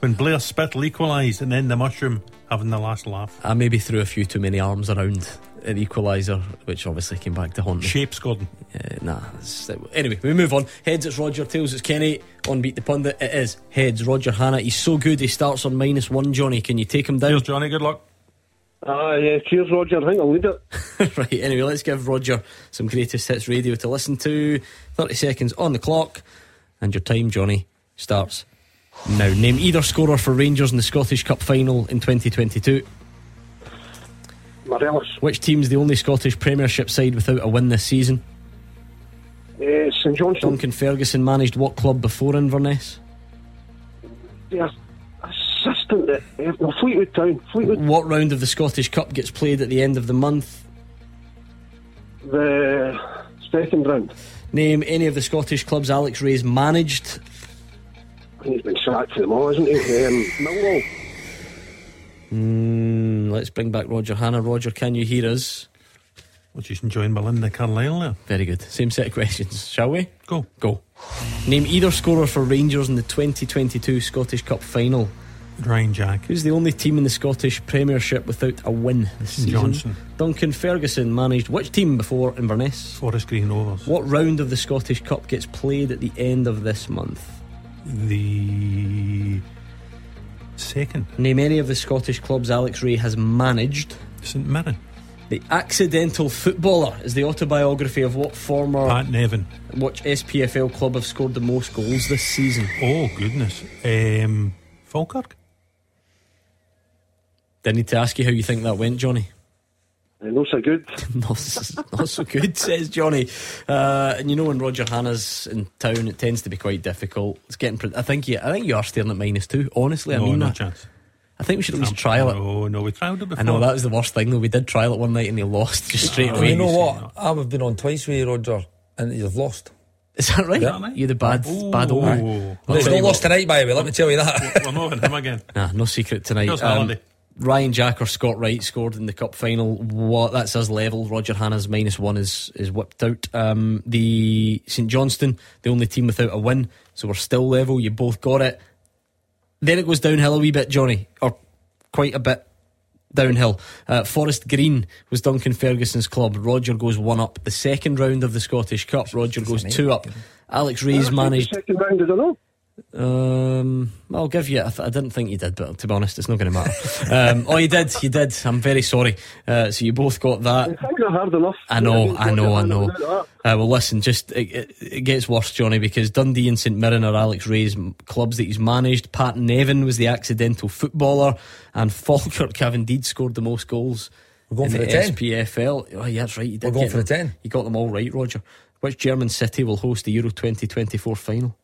when Blair Spittal equalised and then the Mushroom having the last laugh. I maybe threw a few too many arms around an equaliser, which obviously came back to haunt me. Shapes, Gordon. Uh, nah. it's- Anyway, we move on. Heads, it's Roger. Tails, it's Kenny. On Beat the Pundit, it is heads. Roger Hannah. He's so good. He starts on minus one. Johnny, can you take him down? Cheers, Johnny. Good luck. Ah, yeah. Cheers, Roger. I think I'll lead it. right. Anyway, let's give Roger some greatest hits radio to listen to. Thirty seconds on the clock, and your time, Johnny, starts now. Name either scorer for Rangers in the Scottish Cup final in 2022. Morelos. Which team's the only Scottish Premiership side without a win this season? Uh, St Johnstone. Duncan Ferguson managed what club before Inverness? The assistant at uh, no, Fleetwood Town. Fleetwood. What round of the Scottish Cup gets played at the end of the month? The second round. Name any of the Scottish clubs Alex Rae's managed. He's been sacked for them all, hasn't he? Um, Millwall. Mm, let's bring back Roger Hannah. Roger, can you hear us? We're just enjoying Belinda Carlisle there. Very good. Same set of questions, shall we? Go. Go. Name either scorer for Rangers in the 2022 Scottish Cup final. Ryan Jack. Who's the only team in the Scottish Premiership without a win this season? Johnstone. Duncan Ferguson managed which team before Inverness? Forest Green Rovers. What round of the Scottish Cup gets played at the end of this month? The second. Name any of the Scottish clubs Alex Ray has managed. St Mirren. The Accidental Footballer is the autobiography of what former Pat Nevin. which SPFL club have scored the most goals this season? Oh, goodness. Um, Falkirk. Did I need to ask you how you think that went, Johnny? Uh, no so good. not, s- not so good, says Johnny. Uh, and you know when Roger Hannah's in town, it tends to be quite difficult. It's getting. Pre- I think you. I think you are staring at minus two. Honestly, I mean no that. chance. I think we should at least trial it. Oh, no, we trialled it before. I know that was the worst thing though. We did trial it one night and he lost just straight And away. you know what? I've been on twice with you, Roger, and you've lost. Is that right? Yeah. You're the bad, bad old. Ooh. I'll There's tell no loss tonight, by the way. Let me tell you that. We're moving him again. Nah, no secret tonight. Here's Um, Holiday. Ryan Jack or Scott Wright scored in the cup final. What that's us level. Roger Hannah's minus one is is whipped out. Um, the St Johnstone, the only team without a win, so we're still level. You both got it. Then it goes downhill a wee bit, Johnny, or quite a bit downhill. Uh, Forest Green was Duncan Ferguson's club. Roger goes one up. The second round of the Scottish Cup, Roger goes two up. Alex Ray's managed. Second round, I don't know. Um, I'll give you. I, th- I didn't think you did, but to be honest, it's not going to matter. um, oh, you did. You did. I'm very sorry. Uh, so you both got that. I hard enough. I know. Against I know. I know. Uh, well, listen. Just it, it, it gets worse, Johnny, because Dundee and St Mirren are Alex Rae's m- clubs that he's managed. Pat Nevin was the accidental footballer, and Falkirk have indeed scored the most goals We're going in for the the 10. SPFL. Oh, yeah, that's right. You did We're going for the them. 10. You got them all right, Roger. Which German city will host the Euro 2024 final?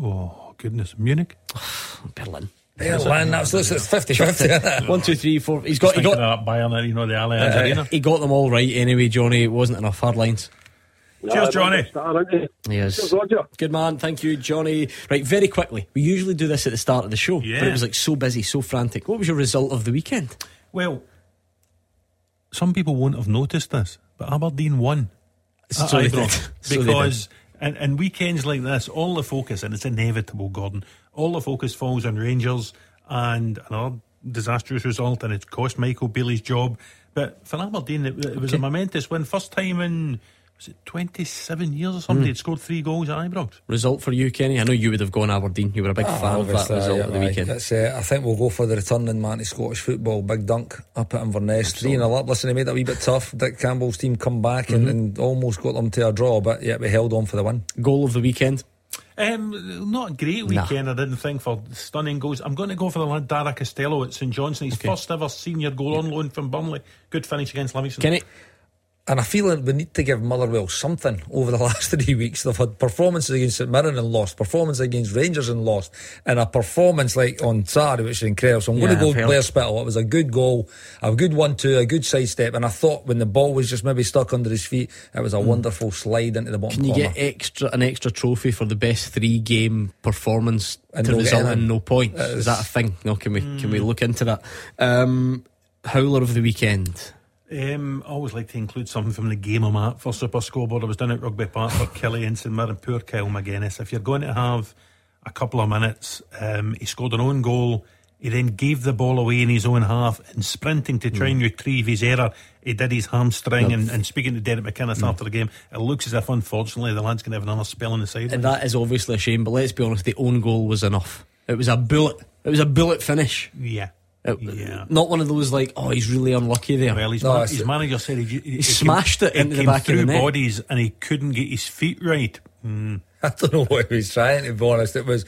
Oh, goodness. Munich? Berlin. Berlin, that's, that's, that's 50 50. One, two, three, four. He's got, he Thinking got, that Bayern, you know, the Allianz uh, Arena. he got them all right anyway, Johnny. It wasn't enough hard lines. Cheers, Johnny. Yes. Cheers, Roger. Good man, thank you, Johnny. Right, very quickly. We usually do this at the start of the show, Yeah. but it was like so busy, so frantic. What was your result of the weekend? Well, some people won't have noticed this, but Aberdeen won. at So they did. So they because and, and weekends like this, all the focus, and it's inevitable, Gordon, all the focus falls on Rangers and another disastrous result, and it's cost Michael Bailey's job. But for Aberdeen, it, it was a momentous win. First time in, was it 27 years or something? Mm. They'd scored three goals at Ibrox. Result for you, Kenny? I know you would have gone Aberdeen. You were a big Ah, fan of that result yeah, of the aye. weekend. It's, uh, I think we'll go for the returning man to Scottish football, Big Dunk, up at Inverness. 3 0 up. Listen, he made it a wee bit tough. Dick Campbell's team come back and, Mhm. and almost got them to a draw, but yeah, we held on for the win. Goal of the weekend? Um, not a great Nah. weekend, I didn't think, for stunning goals. I'm going to go for the lad Dara Costelloe at St Johnstone. His first ever senior goal on loan from Burnley. Good finish against Livingston. Kenny? And I feel that we need to give Motherwell something over the last three weeks. They've had performances against St Mirren and lost, performances against Rangers and lost, and a performance like on Saturday, which is incredible. So I'm going to go I've. Blair Spittal. It was a good goal, a good one-two, a good sidestep, and I thought when the ball was just maybe stuck under his feet, it was a wonderful slide into the bottom Can you corner. get extra an extra trophy for the best three game performance And to no result in no points? Is that a thing? No, can we can Hmm. we look into that? Um, howler of the weekend. Um, I always like to include something from the game I'm at for Super Scoreboard. I was down at Rugby Park for Killie and St Mirren. Poor Kyle Magennis. If you're going to have a couple of minutes, um, he scored an own goal. He then gave the ball away in his own half and sprinting to try and retrieve his error. He did his hamstring. And, and speaking to Derek McInnes after the game, it looks as if, unfortunately, the lad's going to have another spell on the side. And that is obviously a shame, but let's be honest, the own goal was enough. It was a bullet. It was a bullet finish. Yeah. It- Yeah. Not one of those like, oh, he's really unlucky there. Well, his, No, man- his manager said he, he, He smashed it into the back of the net. bodies and he couldn't get his feet right. Mm. I don't know what he was trying to be honest. It was,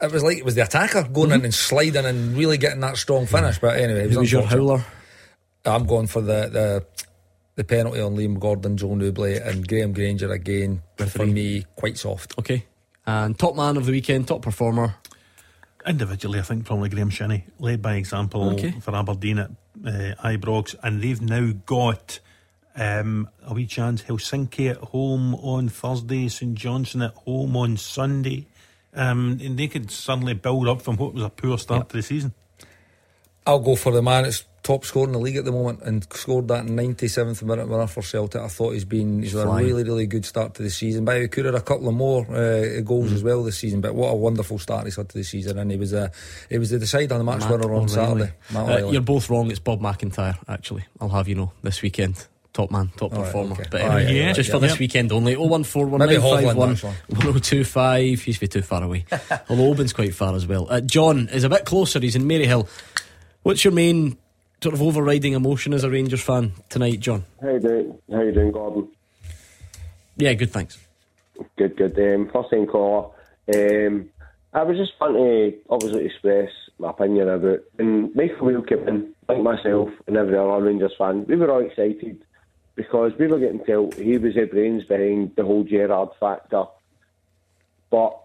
it was like it was the attacker going in and sliding and really getting that strong finish. But anyway, it was, was your howler? I'm going for the the, the penalty on Liam Gordon, Joe Newbley, and Graham Granger again. For me, quite soft. Okay. And top man of the weekend, top performer. Individually, I think probably Graham Shinnie led by example Okay. for Aberdeen at uh, Ibrox, and they've now got um, a wee chance. Helsinki at home on Thursday, St Johnstone at home on Sunday, um, and they could suddenly build up from what was a poor start to the season. I'll go for the man that's top scorer in the league at the moment and scored that 97th minute winner for Celtic. I thought he's been he's had a really really good start to the season. But he could have had a couple of more uh, goals as well this season. But what a wonderful start he's had to the season, and he was uh, he was the decider on the match Matt winner on. Saturday. Uh, you're both wrong. It's Bob McIntyre, actually. I'll have you know this weekend. Top man, top All right, performer. okay. But anyway, right, yeah, just yeah, for this weekend only. Oh one four one Maybe nine five Hovland, one that's one. one oh two five. He's be too far away. Although Oban's quite far as well. Uh, John is a bit closer. He's in Maryhill. What's your main sort of overriding emotion as a Rangers fan tonight, John? How you doing? How you doing, Gordon? Yeah, good. Thanks. Good, good. Um, first time caller. Um, I was just wanting to obviously express my opinion about when Michael Beale came in, like myself and every other Rangers fan, we were all excited because we were getting told he was the brains behind the whole Gerrard factor. But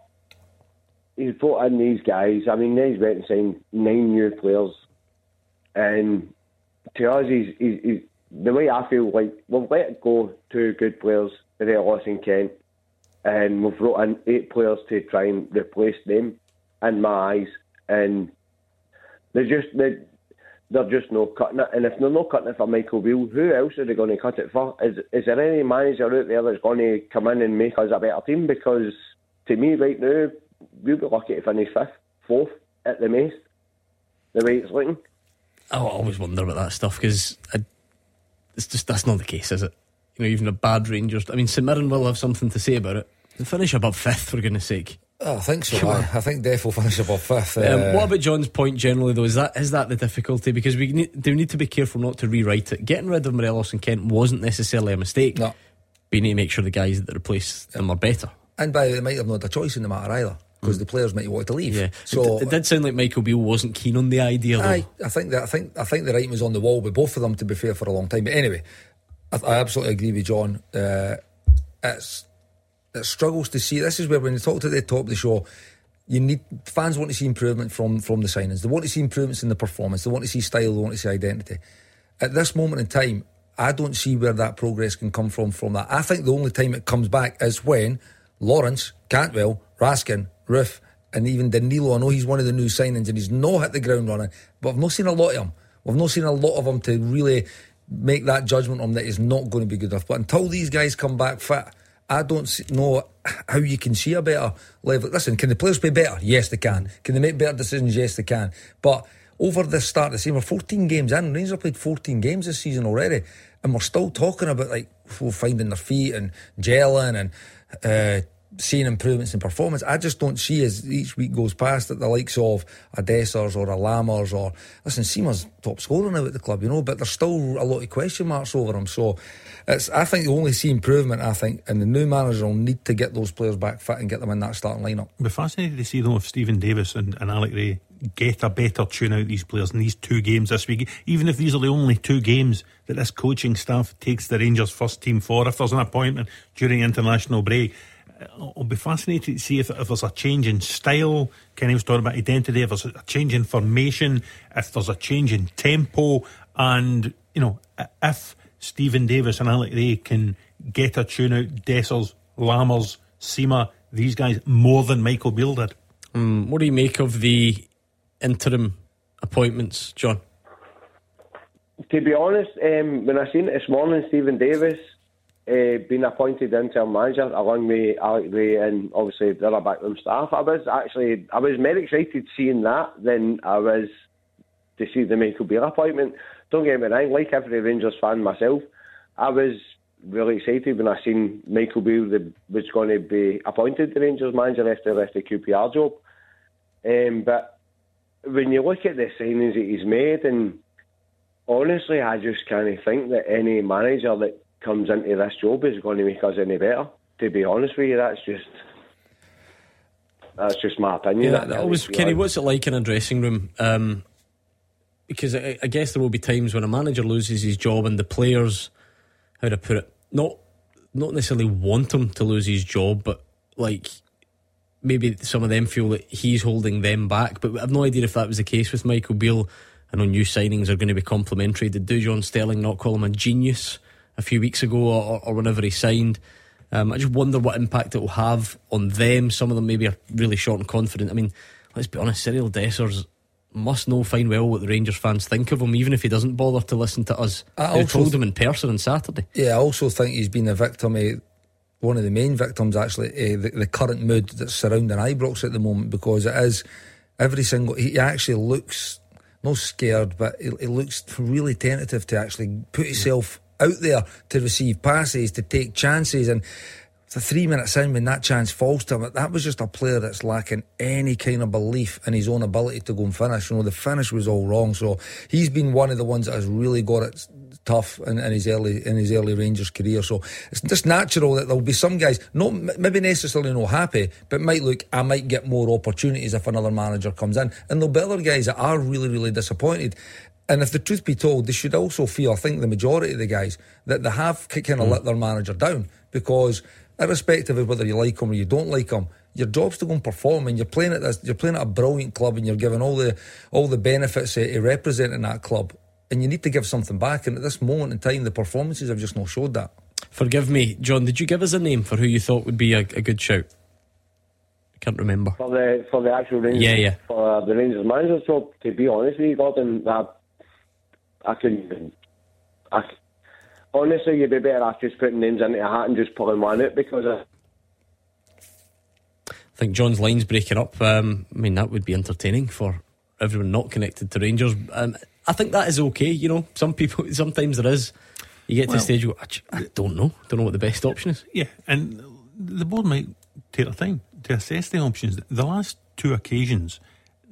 he's brought in these guys. I mean, he's went and signed nine new players, and to us, he's, he's, he's the way I feel like we've let go two good players, Morelos and Kent, and we've brought in eight players to try and replace them. In my eyes, and they're just they they're just not cutting it. And if they're not cutting it for Michael Beale, who else are they going to cut it for? Is is there any manager out there that's going to come in and make us a better team? Because to me, right now, we'll be lucky to finish fifth, fourth at the most. The way it's looking. I always wonder about that stuff because it's just that's not the case, is it? You know, even a bad Rangers. I mean, St Mirren will have something to say about it. They finish above fifth, for goodness sake. Oh, I think so. On. I think Def will finish above fifth. Um, Uh, what about John's point generally, though? Is that is that the difficulty? Because we need, do need to be careful not to rewrite it. Getting rid of Morelos and Kent wasn't necessarily a mistake. No. We need to make sure the guys that replace them are better. And by the way, they might have not had a choice in the matter either. Because the players might want to leave. Yeah. So it, it did sound like Michael Beale wasn't keen on the idea. Though. Aye, I think that I think I think the writing was on the wall with both of them. To be fair, for a long time. But anyway, I, I absolutely agree with John. Uh, it's it struggles to see. This is where when you talk to the top of the show, you need fans want to see improvement from from the signings. They want to see improvements in the performance. They want to see style. They want to see identity. At this moment in time, I don't see where that progress can come from. From that, I think the only time it comes back is when Lawrence, Cantwell, Raskin, Roofe, and even Danilo. I know he's one of the new signings and he's not hit the ground running, but I've not seen a lot of him. We've not seen a lot of him to really make that judgment on that he's not going to be good enough. But until these guys come back fit, I don't know how you can see a better level. Listen, can the players play better? Yes, they can. Can they make better decisions? Yes, they can. But over the start of the season, we're 14 games in. Rangers have played 14 games this season already, and we're still talking about like finding their feet and gelling and uh, seeing improvements in performance. I just don't see as each week goes past that the likes of a Dessers or a Lammers or listen, Sima's top scorer now at the club, you know, but there's still a lot of question marks over him. So it's I think you only see improvement, I think, and the new manager will need to get those players back fit and get them in that starting lineup. It'll be fascinated to see though if Steven Davis and, and Alec Rae get a better tune out these players in these two games this week, even if these are the only two games that this coaching staff takes the Rangers first team for, if there's an appointment during international break I'll be fascinated to see if, if there's a change in style. Kenny was talking about identity. If there's a change in formation, if there's a change in tempo, and you know, if Steven Davis and Alec Rae can get a tune out, Dessers, Lammers, Sima, these guys more than Michael Beale did. Um, what do you make of the interim appointments, John? To be honest, um, when I seen it this morning, Stephen Davis uh, being appointed interim manager along with Alec and obviously the other backroom staff. I was actually I was more excited seeing that than I was to see the Michael Beale appointment. Don't get me wrong, like every Rangers fan myself, I was really excited when I seen Michael Beale was going to be appointed the Rangers manager after left the QPR job. Um, but when you look at the signings that he's made, and honestly, I just can't think that any manager that comes into this job is going to make us any better. To be honest with you, that's just that's just my opinion. Yeah, that always, Kenny, what's it like in a dressing room? Um, because I, I, guess there will be times when a manager loses his job and the players, how to put it, not not necessarily want him to lose his job, but like maybe some of them feel that he's holding them back. But I've no idea if that was the case with Michael Beale. I know new signings are going to be complimentary. Did Dujon Sterling not call him a genius? A few weeks ago or, or whenever he signed. Um, I just wonder what impact it will have on them. Some of them maybe are really short and confident. I mean, let's be honest, Cyriel Dessers must know fine well what the Rangers fans think of him, even if he doesn't bother to listen to us. I who told him in person on Saturday. Yeah, I also think he's been a victim of one of the main victims, actually, uh, the, the, current mood that's surrounding Ibrox at the moment because it is every single. He actually looks not scared, but he, he looks really tentative to actually put himself out there to receive passes, to take chances. And the three minutes in, when that chance falls to him, that was just a player that's lacking any kind of belief in his own ability to go and finish. You know, the finish was all wrong. So he's been one of the ones that has really got it tough in, in, his early in his early Rangers career. So it's just natural that there'll be some guys, not maybe necessarily not happy, but might look, I might get more opportunities if another manager comes in, and there'll be other guys that are really really disappointed. And if the truth be told, they should also feel, I think the majority of the guys, that they have kind of mm. let their manager down because, irrespective of whether you like them or you don't like them, your job's to go and perform, and you're playing at this, you're playing at a brilliant club, and you're giving all the all the benefits of, of representing that club, and you need to give something back. And at this moment in time, the performances have just not showed that. Forgive me, John. Did you give us a name for who you thought would be a, a good shout? I can't remember for the for the actual Rangers. Yeah, yeah. For the Rangers manager's job, to be honest with you, Gordon, that I couldn't even. I, honestly, you'd be better off just putting names into a hat and just pulling one out because. I, I think John's line's breaking up. Um, I mean, that would be entertaining for everyone not connected to Rangers. Um, I think that is okay. You know, some people, sometimes there is. You get to well, the stage, you go, I, I don't know. Don't know what the best option is. Yeah, and the board might take their time to assess the options. The last two occasions,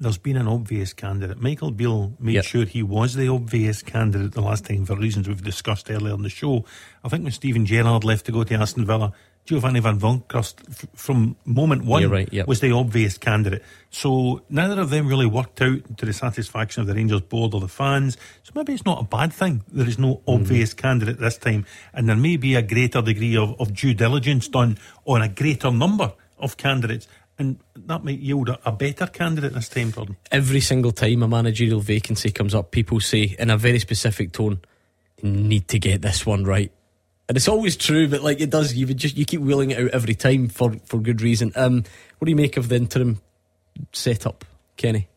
there's been an obvious candidate. Michael Beale made yep. sure he was the obvious candidate the last time for reasons we've discussed earlier in the show. I think when Steven Gerrard left to go to Aston Villa, Giovanni Van Bronckhorst f- from moment one right, yep. was the obvious candidate. So neither of them really worked out to the satisfaction of the Rangers board or the fans. So maybe it's not a bad thing. There is no Mm-hmm. obvious candidate this time, and there may be a greater degree of, of due diligence done on a greater number of candidates, and that might yield a, a better candidate this time, Gordon. Every single time a managerial vacancy comes up, people say in a very specific tone, "You need to get this one right." And it's always true, but like it does, you just you keep wheeling it out every time for for good reason. Um, what do you make of the interim setup, Kenny?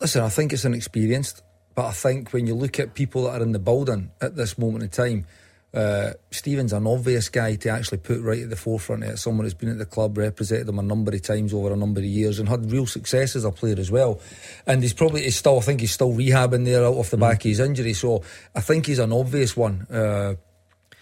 Listen, I think it's inexperienced, but I think when you look at people that are in the building at this moment in time, uh, Steven's an obvious guy to actually put right at the forefront of it. Someone who's been at the club, represented them a number of times over a number of years, and had real success as a player as well. And he's probably he's still, I think he's still rehabbing there out off the back of his injury. So I think he's an obvious one. Uh,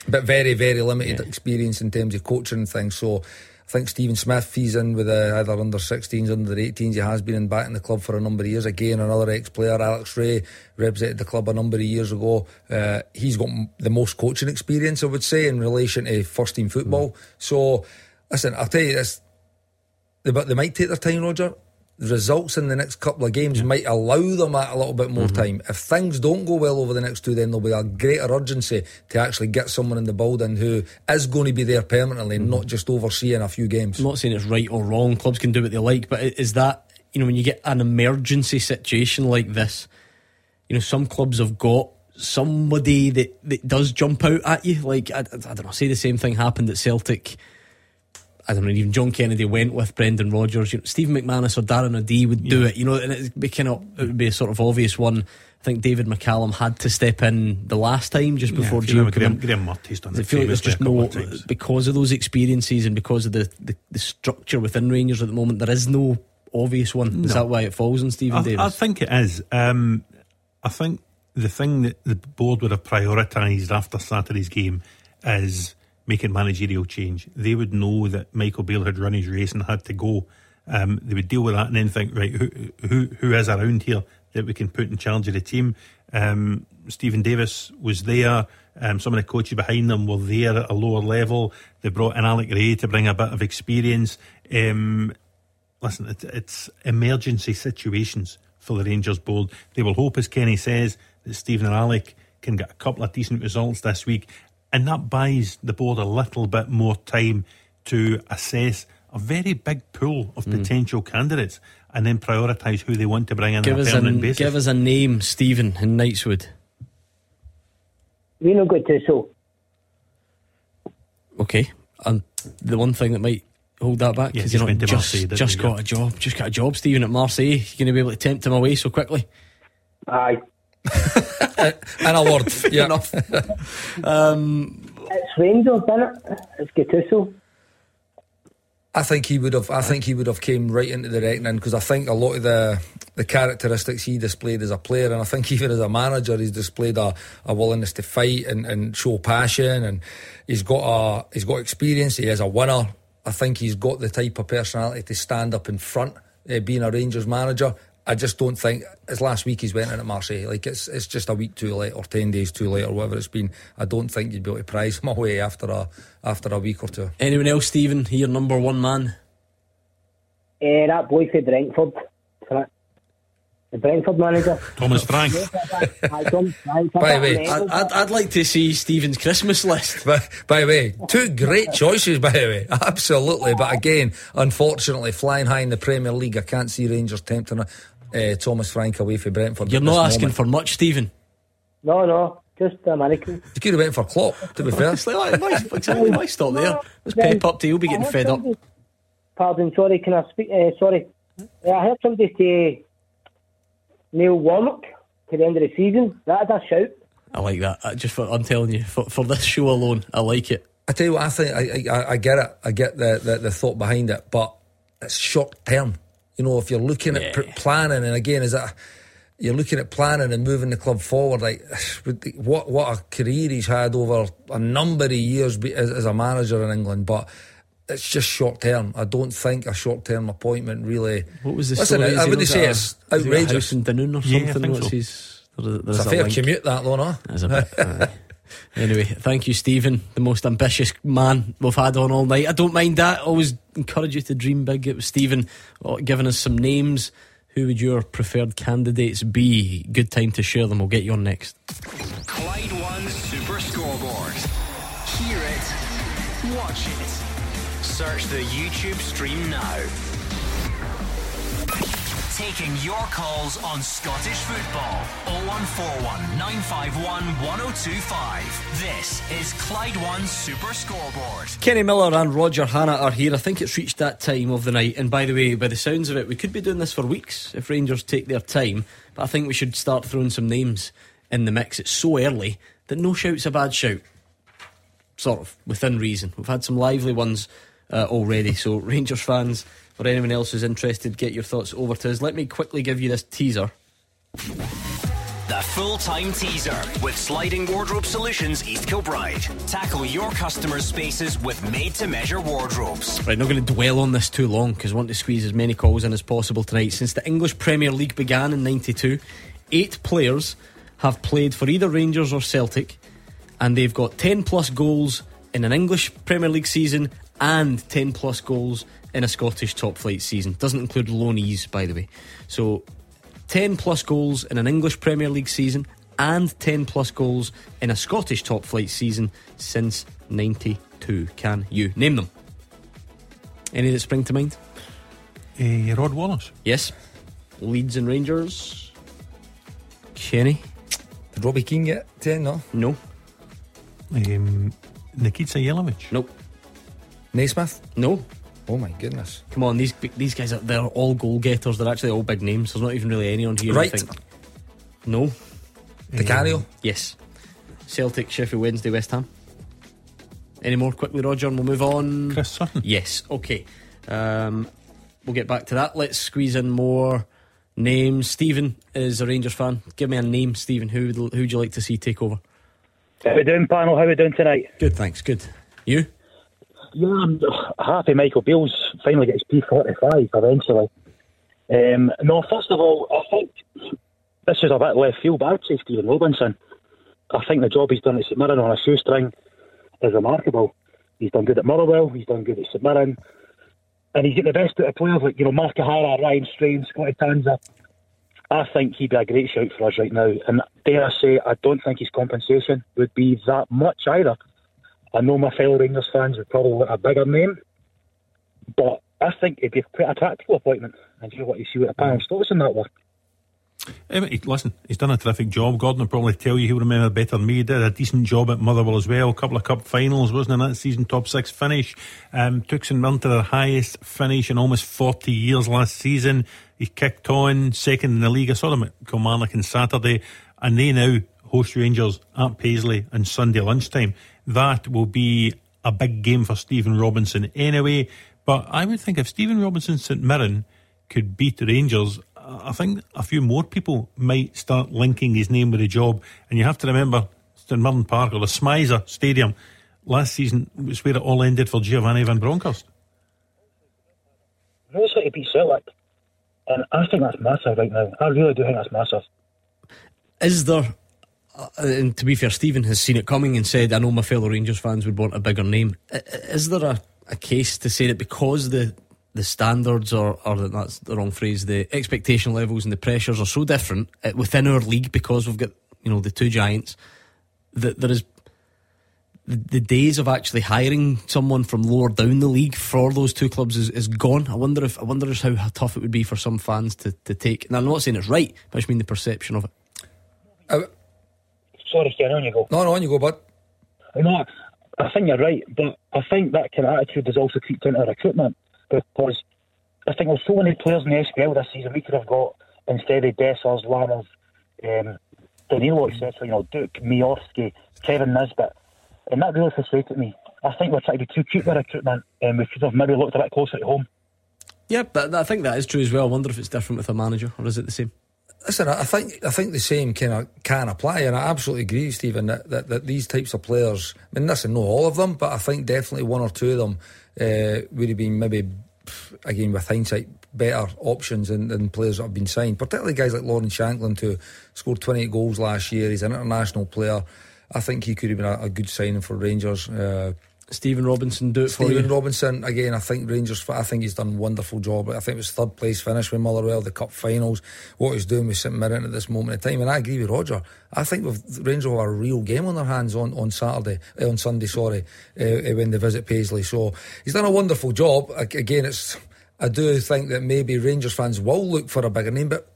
but very, very limited experience in terms of coaching and things. So I think Stephen Smith, he's in with uh, either under 16s, under 18s. He has been in back in the club for a number of years. Again, another ex player, Alex Rae, represented the club a number of years ago. Uh, he's got m- the most coaching experience, I would say, in relation to first team football. So, listen, I'll tell you this. They, but they might take their time, Roger. Results in the next couple of games might allow them that a little bit more mm-hmm. time. If things don't go well over the next two, then there'll be a greater urgency to actually get someone in the building who is going to be there permanently, mm-hmm. not just overseeing a few games. I'm not saying it's right or wrong. Clubs can do what they like, but is that you know when you get an emergency situation like this, you know some clubs have got somebody that, that does jump out at you. Like I, I don't know, say the same thing happened at Celtic. I don't know, even John Kennedy went with Brendan Rodgers. You know, Stephen McManus or Darren O'Dea would do it, you know, and it'd be kind of, it would be a sort of obvious one. I think David McCallum had to step in the last time just before Yeah, Gio Graham. Graeme Murty's done I feel like there's just no because of those experiences and because of the, the, the structure within Rangers at the moment. There is no obvious one. Is that why it falls on Stephen I, Davis? I think it is. Um, I think the thing that the board would have prioritised after Saturday's game is making managerial change. They would know that Michael Beale had run his race and had to go. Um, they would deal with that and then think, right, who who who is around here that we can put in charge of the team? Um, Steven Davis was there. Um, some of the coaches behind them were there at a lower level. They brought in Alec Rae to bring a bit of experience. Um, listen, it, it's emergency situations for the Rangers board. They will hope, as Kenny says, that Stephen and Alec can get a couple of decent results this week, and that buys the board a little bit more time to assess a very big pool of hmm. potential candidates and then prioritise who they want to bring in give on a us a permanent basis. give us a name, Stephen in Knightswood. Rino Gattuso. Okay, and the one thing that might hold that back Yeah, because just you're went not to just Marseille, just got Yeah. a job, just got a job, Stephen at Marseille. You're going to be able to tempt him away so quickly. Aye. And a word. Fair enough. um, It's Rangers, isn't it? It's Gattuso. I think he would have. I think he would have came right into the reckoning because I think a lot of the the characteristics he displayed as a player, and I think even as a manager, he's displayed a, a willingness to fight and, and show passion, and he's got a he's got experience. He is a winner. I think he's got the type of personality to stand up in front, uh, being a Rangers manager. I just don't think as last week he's went in at Marseille. Like it's it's just a week too late or ten days too late or whatever it's been. I don't think you'd be able to prize him away after a after a week or two. anyone else, Stephen? Here, number one man. Eh, that boy for Brentford. The Brentford manager. Thomas Frank. Aye, Tom Frank. By the way, I'd, I'd, I'd like to see Stephen's Christmas list. By, by the way, two great choices, by the way. Absolutely. But again, unfortunately, flying high in the Premier League, I can't see Rangers tempting uh, Thomas Frank away for Brentford. You're not asking moment. for much, Stephen. No, no, just American. You could have went for Klopp, to be fair. It's like, why, why, exactly, why stop there? Let's pep up to you'll be getting fed up. Pardon, sorry, can I speak? Uh, sorry. Uh, I heard somebody say Neil Warnock to the end of the season. That's a shout. I like that. I just for, I'm telling you, for, for this show alone, I like it. I tell you what, I think I, I, I get it. I get the, the, the thought behind it, but it's short term. You know, if you're looking at pr- planning, and again, is that you're looking at planning and moving the club forward, like with the- what what a career he's had over a number of years be- as, as a manager in England, but. It's just short term. I don't think a short term appointment really. What was the Listen, story? I, Has I wouldn't say a- it's has a outrageous. house in Dunoon or Yeah, I something. think What's so. his? there- It's there's a fair link. commute, that though, no? There's a bit. Anyway, thank you, Stephen, the most ambitious man we've had on all night. I don't mind that. Always encourage you to dream big. It was Stephen uh, giving us some names. Who would your preferred candidates be? Good time to share them. We'll get you on next. Clyde One Super Scoreboard. Hear it, watch it. Search the YouTube stream now. Taking your calls on Scottish football. 0141 951 1025. This is Clyde One Super Scoreboard. Kenny Miller and Roger Hannah are here. I think it's reached that time of the night. And by the way, by the sounds of it, we could be doing this for weeks if Rangers take their time. But I think we should start throwing some names in the mix. It's so early that no shout's a bad shout. Sort of, within reason. We've had some lively ones uh, already. So, Rangers fans or anyone else who's interested, get your thoughts over to us. Let me quickly give you this teaser. The full time teaser with Sliding Wardrobe Solutions East Kilbride. Tackle your customers' spaces with made to measure wardrobes. Right, not going to dwell on this too long because I want to squeeze as many calls in as possible tonight. Since the English Premier League began in 92, eight players have played for either Rangers or Celtic, and they've got 10 plus goals in an English Premier League season and 10 plus goals in a Scottish top flight season. Doesn't include loanees, by the way. So 10 plus goals in an English Premier League season and 10 plus goals in a Scottish top flight season since 92. Can you name them? Any that spring to mind? Uh, Rod Wallace. Yes. Leeds and Rangers. Kenny. Did Robbie Keane get 10? No. No. Um, Nikica Jelavic. Nope. Naismith? No. Oh my goodness. Come on, these these guys are they're all goal getters. They're actually all big names. There's not even really anyone here. I Right. think. No. Picario? Yes. Celtic, Sheffield Wednesday, West Ham. Any more quickly, Roger, and we'll move on. Chris Sutton. Yes. Okay. Um, we'll get back to that. Let's squeeze in more names. Stephen is a Rangers fan. Give me a name, Stephen. Who would, who would you like to see take over? How we doing, panel? How we doing tonight? Good, thanks. Good. You? Yeah, I'm happy Michael Beale's finally gets P45 eventually. Um, no, first of all, I think this is a bit left field, but I'd say Stephen Robinson. I think the job he's done at St Mirren on a shoestring is remarkable. He's done good at Motherwell, he's done good at St Mirren, and he's got the best out of players like, you know, Mark O'Hara, Ryan Strain, Scotty Tanser. I think he'd be a great shout for us right now. And dare I say, I don't think his compensation would be that much either. I know my fellow Rangers fans would probably want a bigger name, but I think it'd be quite a tactical appointment. And you want to see what the panel's thoughts on that one. Um, listen, he's done a terrific job. Gordon will probably tell you he'll remember better than me. He did a decent job at Motherwell as well. A couple of cup finals, wasn't in that season, top six finish. Um, took St Mirren to their highest finish in almost 40 years last season. He kicked on second in the league. I saw them at Kilmarnock on Saturday, and they now host Rangers at Paisley on Sunday lunchtime. That will be a big game for Stephen Robinson anyway. But I would think if Stephen Robinson St Mirren could beat the Rangers, I think a few more people might start linking his name with the job. And you have to remember, St Mirren Park or the SMiSA Stadium last season was where it all ended for Giovanni Van Bronckhorst. knows how to beat Celtic. And I think that's massive right now. I really do think that's massive. Is there, and to be fair, Stephen has seen it coming and said, I know my fellow Rangers fans would want a bigger name. Is there a, a case to say that because the the standards, or, or that's the wrong phrase, the expectation levels and the pressures are so different uh, within our league because we've got, you know, the two giants, that there is the, the days of actually hiring someone from lower down the league for those two clubs is, is gone. I wonder if I wonder if how tough it would be for some fans to, to take. And I'm not saying it's right, but I just mean the perception of it. Sorry, Ken, on you go. No, no, on you go, bud. No, I think you're right, but I think that kind of attitude has also creeped into recruitment because I think there's so many players in the SPL this season we could have got instead of Dessers, Lammers, um, Danilo, etc. You know, Duke, Miovski, Kevin Nisbet, and that really frustrated me. I think we're trying to be too cute with recruitment, and we should have maybe looked a bit closer at home. Yeah, but I think that is true as well. I wonder if it's different with a manager, or is it the same? Listen, I think I think the same of can apply, and I absolutely agree, Stephen, that, that, that these types of players. I mean, listen, not all of them, but I think definitely one or two of them uh, would have been maybe, again with hindsight, better options than, than players that have been signed. Particularly guys like Lawrence Shankland, who scored 28 goals last year. He's an international player. I think he could have been a, a good signing for Rangers. Uh, Stephen Robinson do it for you? Stephen. Robinson again. I think Rangers. I think he's done a wonderful job. I think it was third place finish with Motherwell, the cup finals. What he's doing with St Mirren at this moment in time, and I agree with Roger. I think with Rangers will have a real game on their hands on on Saturday, uh, on Sunday. Sorry, uh, uh, when they visit Paisley. So he's done a wonderful job. Again, it's. I do think that maybe Rangers fans will look for a bigger name, but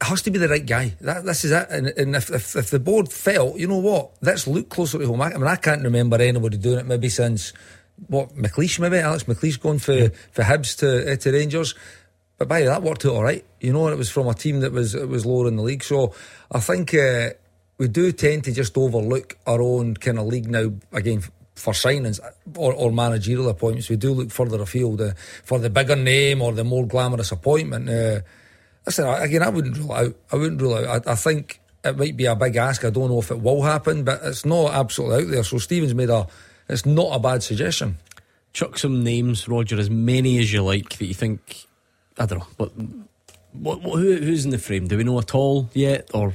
has to be the right guy. That, this is it. And, and if, if, if the board felt, you know what, let's look closer to home. I, I mean, I can't remember anybody doing it maybe since, what, McLeish maybe? Alex McLeish going for, for Hibs to, uh, to Rangers. But by that worked out all right. You know, and it was from a team that was it was lower in the league. So I think uh, we do tend to just overlook our own kind of league now, again, for signings or, or managerial appointments. We do look further afield uh, for the bigger name or the more glamorous appointment. Uh, Listen, I- again, I wouldn't rule it out. I wouldn't rule it out. I, I think it might be a big ask. I don't know if it will happen, but it's not absolutely out there. So Stevens made a. It's not a bad suggestion. Chuck some names, Roger, as many as you like that you think. I don't know, but what, what, who, who's in the frame? Do we know at all yet, or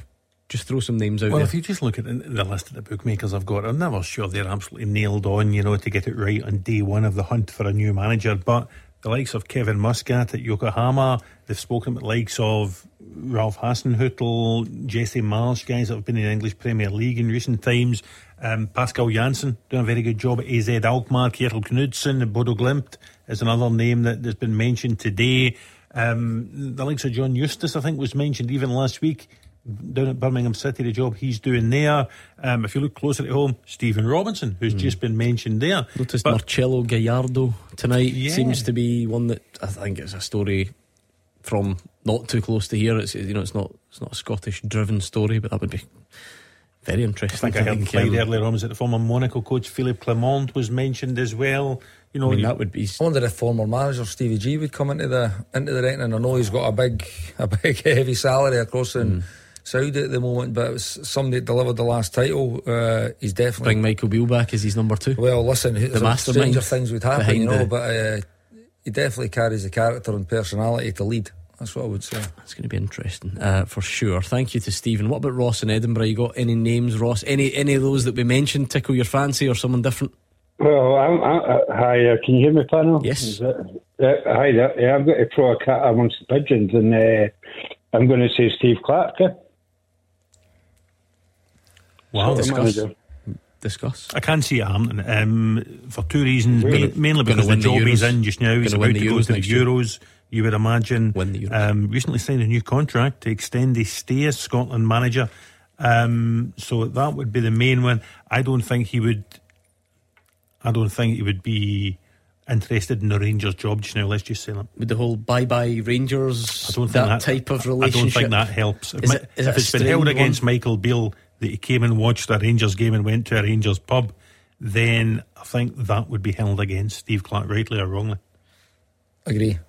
just throw some names out Well, there? if you just look at the, the list of the bookmakers I've got, I'm never sure they're absolutely nailed on, you know, to get it right on day one of the hunt for a new manager. But the likes of Kevin Muscat at Yokohama, they've spoken with the likes of Ralph Hasenhutl, Jesse Marsch, guys that have been in the English Premier League in recent times. Um, Pascal Jansen doing a very good job at AZ Alkmaar. Kjetil Knutsen Bodo Glimt is another name that has been mentioned today. Um, the likes of John Eustace, I think, was mentioned even last week down at Birmingham City, the job he's doing there. Um, if you look closer at home, Stephen Robinson, who's just been mentioned there. Noticed But- Marcelo Gallardo tonight Yeah. seems to be one that I think it's a story from not too close to here. It's you know it's not it's not a Scottish driven story, but that would be very I interesting. think I heard think, Clyde um, earlier on was that the former Monaco coach Philippe Clement was mentioned as well. You know, I mean, you- that would be. I wonder if former manager Stevie G would come into the into the reckoning. I know he's got a big a big heavy salary across in Saudi at the moment, but it was somebody that delivered the last title. Uh, he's definitely Bring Michael Beale back as his number two. Well, listen, the the mastermind. stranger things would happen, you know, the- but uh, he definitely carries the character and personality to lead. That's what I would say. It's going to be interesting uh, for sure. Thank you to Stephen. What about Ross in Edinburgh? You got any names, Ross? Any any of those that we mentioned tickle your fancy or someone different? Well, I'm, I, uh, hi, uh, can you hear me, panel? Yes. Uh, hi, there. Yeah, I've got to throw a cat amongst the pigeons, and uh, I'm going to say Steve Clarke. eh? Wow. Sort of Discuss. Discuss. I can't see it happening um, for two reasons. Really? Main- mainly because the the job he's in just now, he's about to go to the next year. Euros. You would imagine. Win the Euros. Um, recently signed a new contract to extend his stay as Scotland manager. Um, so that would be the main one. I don't think he would. I don't think he would be interested in the Rangers job just now. Let's just say that. With the whole bye bye Rangers, I don't think that, that type of relationship. I don't think that helps. If, it- if it it's been held strained against? Michael Beale that he came and watched a Rangers game and went to a Rangers pub, then I think that would be held against Steve Clarke, rightly or wrongly. Agree.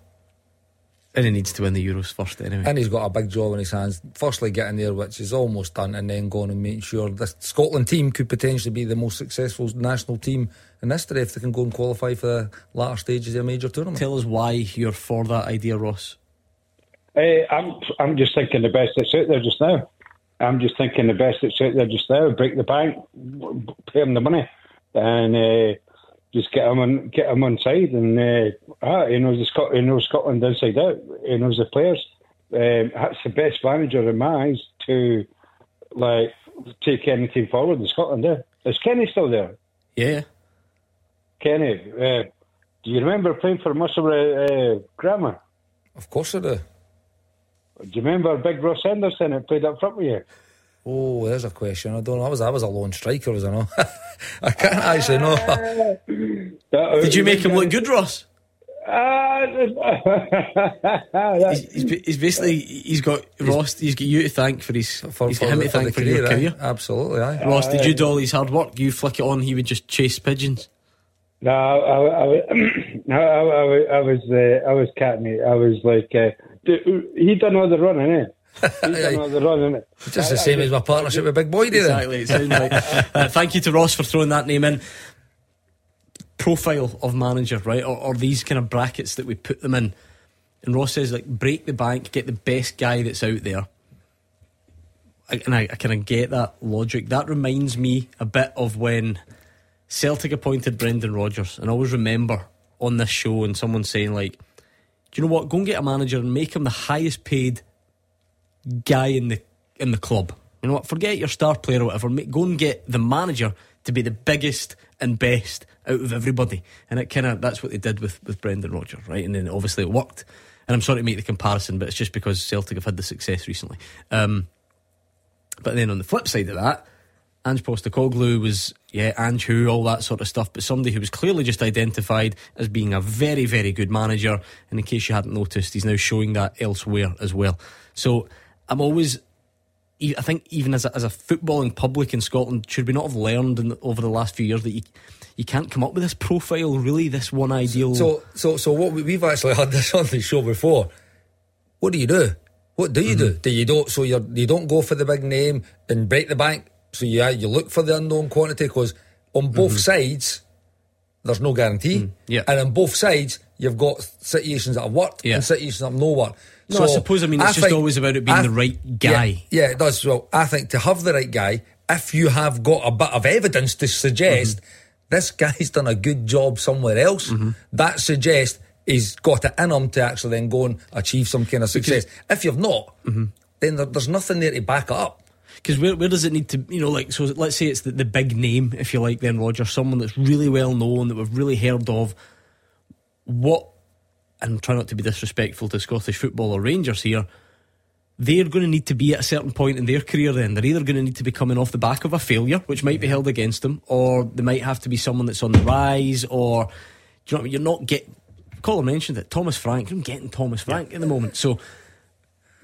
And he needs to win the Euros first anyway. And he's got a big job in his hands. Firstly, getting there, which is almost done, and then going and making sure this Scotland team could potentially be the most successful national team in history if they can go and qualify for the latter stages of a major tournament. Tell us why you're for that idea, Ross. Uh, I'm, I'm just thinking the best that's out there just now. I'm just thinking the best that's out there just now. Break the bank, pay them the money, and uh, just get them on, get him on side. And uh, ah, he knows the Scot, he knows Scotland inside out. He knows the players. Um, that's the best manager in my eyes to like take any team forward in Scotland. There is Kenny still there? Yeah. Kenny, uh, do you remember playing for Musselburgh uh, Grammar? Of course I do. Do you remember Big Ross Henderson that played up front with you? Oh, there's a question. I don't know. I was I was a lone striker, was I not? I can't actually know. Did you make him look good, Ross? Uh, He's, he's, he's basically he's got Ross. He's got you to thank for his. For, he's for got him to thank for, your career, career. aye. Absolutely, aye. Ross, did you do all his hard work? You flick it on, he would just chase pigeons. No, I, I, I, no, I, I, I was, uh, I was catting it. I was like, uh, d- he done all the running, eh? He done all the running. Just the same as my partnership with Big Boy did. Exactly. It sounds like. Uh, thank you to Ross for throwing that name in. Profile of manager, right? Or, or these kind of brackets that we put them in. And Ross says, like, break the bank, get the best guy that's out there. and I, I kind of get that logic. That reminds me a bit of when Celtic appointed Brendan Rodgers, and I always remember on this show and someone saying like, "Do you know what? Go and get a manager and make him the highest paid guy in the in the club. You know what? Forget your star player or whatever. Go and get the manager to be the biggest and best out of everybody." And it kind of that's what they did with with Brendan Rodgers, right? And then obviously it worked. And I'm sorry to make the comparison, but it's just because Celtic have had the success recently. Um, but then on the flip side of that, Ange Postecoglou was, yeah, Ange who, all that sort of stuff, but somebody who was clearly just identified as being a very, very good manager. And in case you hadn't noticed, he's now showing that elsewhere as well. So I'm always, I think, even as a, as a footballing public in Scotland, should we not have learned in, over the last few years that you, you can't come up with this profile, really, this one ideal. So, so, so what we, we've actually had this on the show before. What do you do? What do you mm-hmm. do? Do you don't? So you you don't go for the big name and break the bank. So you you look for the unknown quantity because on both sides there's no guarantee. yeah. and on both sides you've got situations that have worked Yeah. and situations that have no worked. No, I suppose, I mean, it's just always about it being the right guy. Yeah, yeah, it does. Well, I think to have the right guy, if you have got a bit of evidence to suggest Mm-hmm. this guy's done a good job somewhere else, that suggests he's got it in him to actually then go and achieve some kind of success. if you've not, Mm-hmm. then there, there's nothing there to back it up. Because where, where does it need to, you know, like, so let's say it's the, the big name, if you like, then Roger, someone that's really well known, that we've really heard of. What, and try not to be disrespectful to Scottish football or Rangers here, they're going to need to be at a certain point in their career then. They're either going to need to be coming off the back of a failure, which might be held against them, or they might have to be someone that's on the rise, or, do you know what I mean? You're not getting, Colin mentioned it, Thomas Frank, I'm getting Thomas Frank at the moment. So,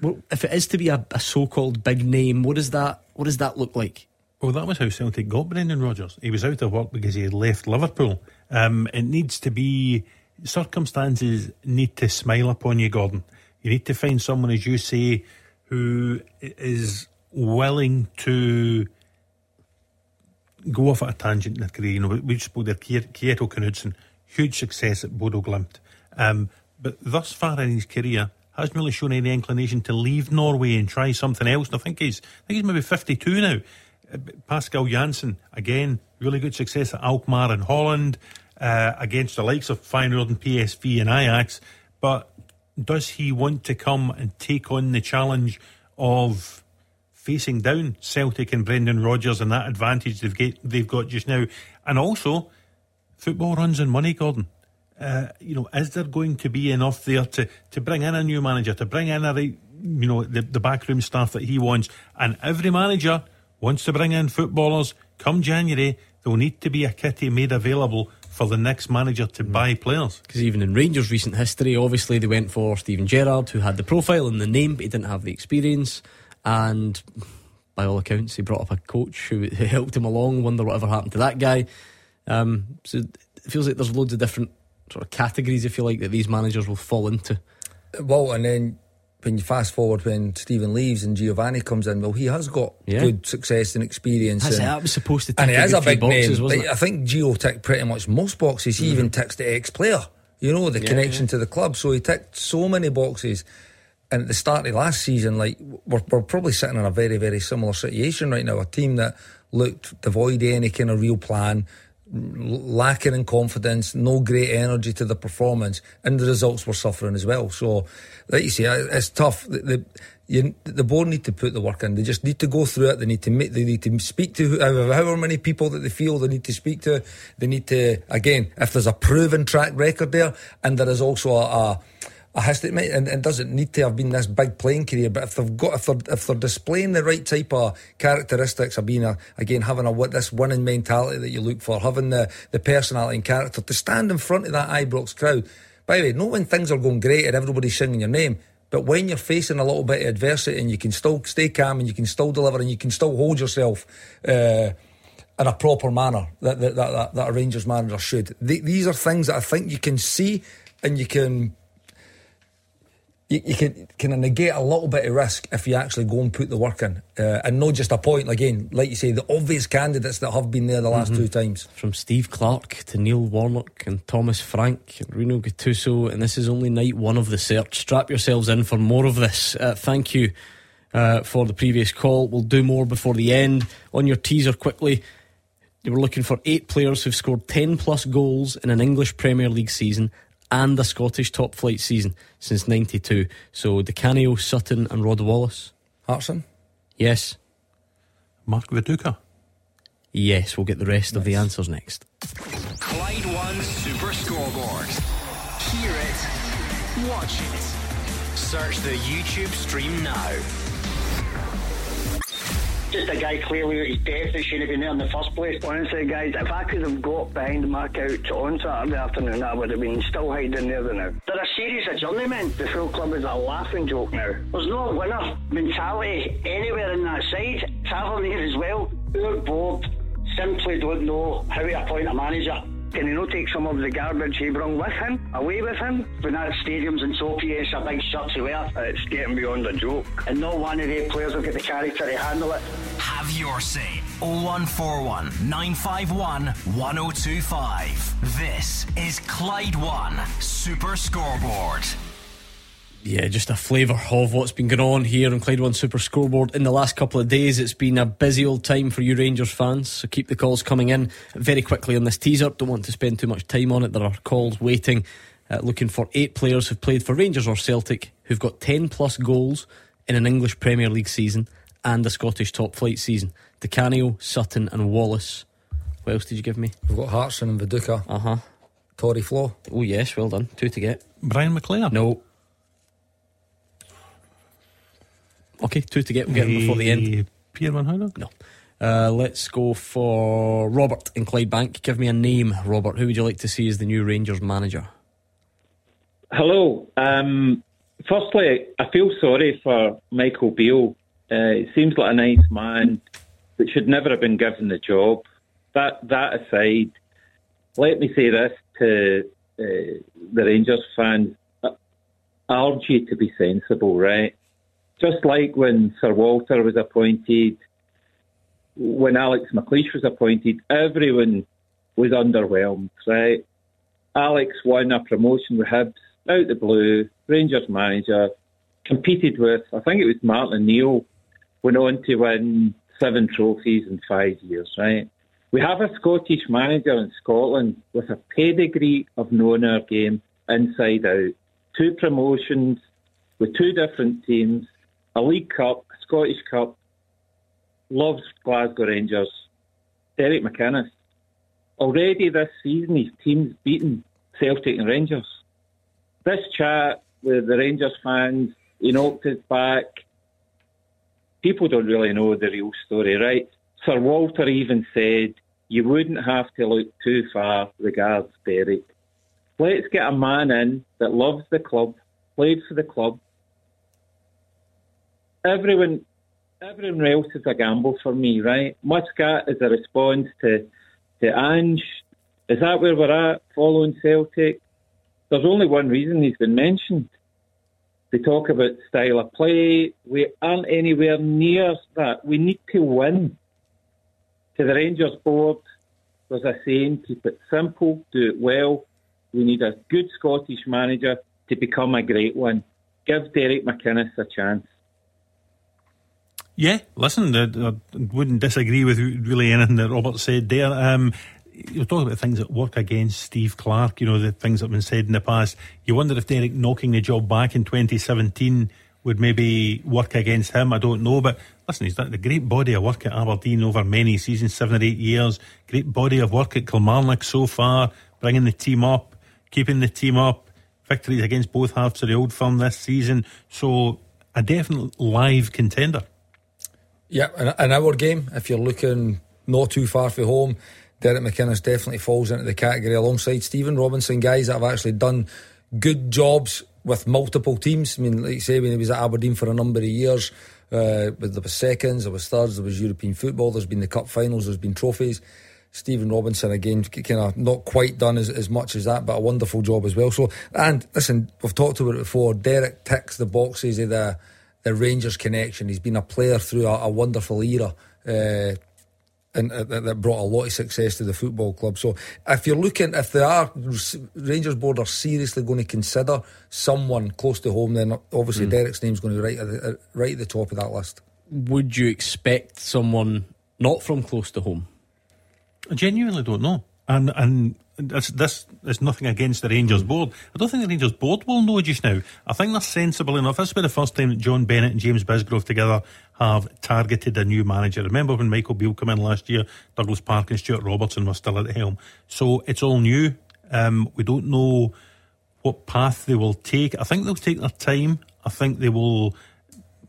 well, if it is to be a, a so-called big name, what does that what does that look like? Well, that was how Celtic got Brendan Rodgers. He was out of work because he had left Liverpool. Um, it needs to be circumstances need to smile upon you, Gordon. You need to find someone, as you say, who is willing to go off at a tangent in their career. You know, we just spoke there, Kiet- Kieto Knutsen, huge success at Bodo Glimt. Um, but thus far in his career, hasn't really shown any inclination to leave Norway and try something else. And I think he's, I think he's maybe 52 now. Uh, Pascal Jansen, again, really good success at Alkmaar in Holland, uh, against the likes of Feyenoord and PSV and Ajax. But does he want to come and take on the challenge of facing down Celtic and Brendan Rodgers and that advantage they've get, they've got just now? And also, football runs on money, Gordon. Uh, you know, is there going to be enough there to, to bring in a new manager, to bring in a right, you know, the, the backroom staff that he wants? And every manager wants to bring in footballers. Come January, there'll need to be a kitty made available for the next manager to buy players. Because even in Rangers' recent history, obviously they went for Steven Gerrard, who had the profile and the name, but he didn't have the experience. And by all accounts, he brought up a coach who, who helped him along. Wonder whatever happened to that guy. Um, so it feels like there's loads of different sort of categories, if you like, that these managers will fall into. Well, and then when you fast forward when Stephen leaves and Giovanni comes in, well, he has got Yeah. good success and experience. That's and, that was supposed to tick and he a is a big boxes, name. wasn't it? I think Gio ticked pretty much most boxes. He mm. even ticks the ex player, you know, the Yeah, connection yeah. to the club. So he ticked so many boxes. And at the start of last season, like we're, we're probably sitting in a very, very similar situation right now. A team that looked devoid of any kind of real plan, lacking in confidence, no great energy to the performance, and the results were suffering as well. So, like you say, it's tough. The, the, you, the board need to put the work in. They just need to go through it. They need to make, they need to speak to however, however many people that they feel they need to speak to. They need to again, if there's a proven track record there, and there is also a. a a history, it might- and it doesn't need to have been this big playing career, but if they've got, if they're, if they're displaying the right type of characteristics of being a, again, having a, what this winning mentality that you look for, having the, the personality and character to stand in front of that Ibrox crowd. By the way, not when things are going great and everybody's singing your name, but when you're facing a little bit of adversity and you can still stay calm and you can still deliver and you can still hold yourself, uh, in a proper manner that that, that, that, that a Rangers manager should. Th- these are things that I think you can see and you can you, you can kind of negate a little bit of risk if you actually go and put the work in, uh, and not just a point. Again, like you say, the obvious candidates that have been there the last Mhm. two times. From Steve Clarke to Neil Warnock and Thomas Frank and Rino Gattuso, and this is only night one of the search. Strap yourselves in for more of this. Uh, thank you uh, for the previous call. We'll do more before the end. On your teaser, quickly, you were looking for eight players who've scored 10 plus goals in an English Premier League season and a Scottish top flight season since 92. So, Di Canio, Sutton, and Rod Wallace. Hartson? Yes. Mark Viduka? Yes, we'll get the rest of the answers next. Clyde One Super Scoreboard. Hear it, watch it. Search the YouTube stream now. Just a guy clearly his depth that shouldn't have been there in the first place. Honestly, guys, if I could have got behind my couch on Saturday afternoon, I would have been still hiding there now. They're a series of journeymen. The full club is a laughing joke now. There's no winner mentality anywhere in that side. Tavernier as well. Board simply don't know how to appoint a manager. Can he not take some of the garbage he brought with him, away with him? When that stadium's in Tokyo, it's a big shirt to wear. It's getting beyond a joke. And not one of the players will get the character to handle it. Have your say. 0141 951 1025. This is Clyde One Super Scoreboard. Yeah, just a flavour of what's been going on here on Clyde One Super Scoreboard in the last couple of days. It's been a busy old time for you Rangers fans, so keep the calls coming in very quickly on this teaser. Don't want to spend too much time on it. There are calls waiting, uh, looking for eight players who've played for Rangers or Celtic who've got 10 plus goals in an English Premier League season and a Scottish top flight season. Di Canio, Sutton, and Wallace. What else did you give me? We've got Hartson and Viduka. Uh huh. Tore Flo. Oh, yes, well done. Two to get. Brian McLeod? No. Okay, two to get. We'll get them before the end. Pierre Van Houwen? No. Uh, let's go for Robert in Clydebank. Give me a name, Robert. Who would you like to see as the new Rangers manager? Hello. Um, firstly, I feel sorry for Michael Beale. Uh, he seems like a nice man, that should never have been given the job. That that aside, let me say this to uh, the Rangers fans: I urge you to be sensible, right? Just like when Sir Walter was appointed, when Alex McLeish was appointed, everyone was underwhelmed, right? Alex won a promotion with Hibs out the blue, Rangers manager, competed with, I think it was Martin Neal, went on to win seven trophies in five years, right? We have a Scottish manager in Scotland with a pedigree of knowing our game inside out. Two promotions with two different teams, a League Cup, a Scottish Cup, loves Glasgow Rangers. Derek McInnes. Already this season, his team's beaten Celtic and Rangers. This chat with the Rangers fans, he knocked his back. People don't really know the real story, right? Sir Walter even said you wouldn't have to look too far regards Derek. Let's get a man in that loves the club, played for the club. Everyone everyone else is a gamble for me, right? Muscat is a response to to Ange. Is that where we're at following Celtic? There's only one reason he's been mentioned. They talk about style of play. We aren't anywhere near that. We need to win. To the Rangers board, there's a saying, keep it simple, do it well. We need a good Scottish manager to become a great one. Give Derek McInnes a chance. Yeah, listen, I, I wouldn't disagree with really anything that Robert said there. Um, you're talking about things that work against Steve Clarke, you know, the things that have been said in the past. You wonder if Derek knocking the job back in 2017 would maybe work against him. I don't know. But listen, he's done a great body of work at Aberdeen over many seasons, seven or eight years. Great body of work at Kilmarnock so far, bringing the team up, keeping the team up. Victories against both halves of the old firm this season. So a definite live contender. Yeah, an, an hour game, if you're looking not too far from home, Derek McInnes definitely falls into the category alongside Stephen Robinson, guys that have actually done good jobs with multiple teams. I mean, like you say, when he was at Aberdeen for a number of years, uh, there was seconds, there was thirds, there was European football, there's been the cup finals, there's been trophies. Stephen Robinson again, kind of not quite done as, as much as that, but a wonderful job as well. So, and listen, we've talked about it before. Derek ticks the boxes of the the Rangers connection. He's been a player through a, a wonderful era. Uh, and uh, that, that brought a lot of success to the football club. So if you're looking, if they are Rangers board are seriously going to consider someone close to home, then obviously Mm. Derek's name's going to be right at the, uh, right at the top of that list. Would you expect someone not from close to home? I genuinely don't know. And and this, this is nothing against the Rangers board. I don't think the Rangers board will know just now. I think they're sensible enough. This will be the first time that John Bennett and James Bisgrove together have targeted a new manager. Remember when Michael Beale came in last year, Douglas Park and Stuart Robertson were still at the helm. So it's all new. Um, we don't know what path they will take. I think they'll take their time. I think they will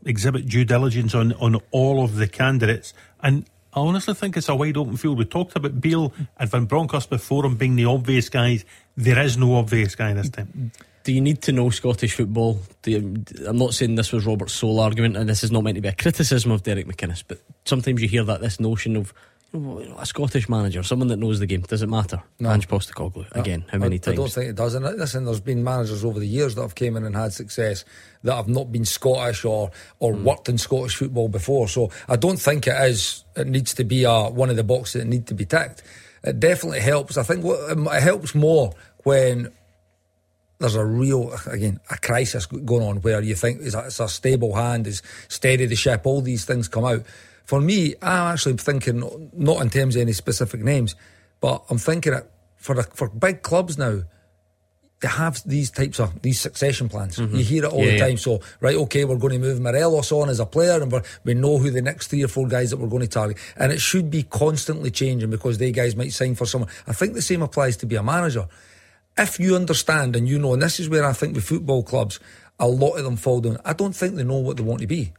exhibit due diligence on, on all of the candidates. And I honestly think it's a wide open field. We talked about Beale and Van Bronckhorst before him being the obvious guys. There is no obvious guy this time. Do you need to know Scottish football? You, I'm not saying this was Robert's sole argument, and this is not meant to be a criticism of Derek McInnes, but sometimes you hear that this notion of a Scottish manager, someone that knows the game. Does it matter? No. Ange Postecoglou again. How many I, times? I don't think it does. And listen, there's been managers over the years that have came in and had success that have not been Scottish or or Hmm. worked in Scottish football before. So I don't think it is. It needs to be a, one of the boxes that need to be ticked. It definitely helps. I think what, it helps more when there's a real again a crisis going on where you think it's a, it's a stable hand, is steady the ship. All these things come out. For me, I'm actually thinking not in terms of any specific names, but I'm thinking it for the, for big clubs now. They have these types of these succession plans. Mhm. You hear it all Yeah, the yeah. time. So right, okay, we're going to move Morelos on as a player, and we're, we know who the next three or four guys that we're going to target. And it should be constantly changing because they guys might sign for someone. I think the same applies to be a manager if you understand and you know, and this is where I think the football clubs, a lot of them fall down. I don't think they know what they want to be.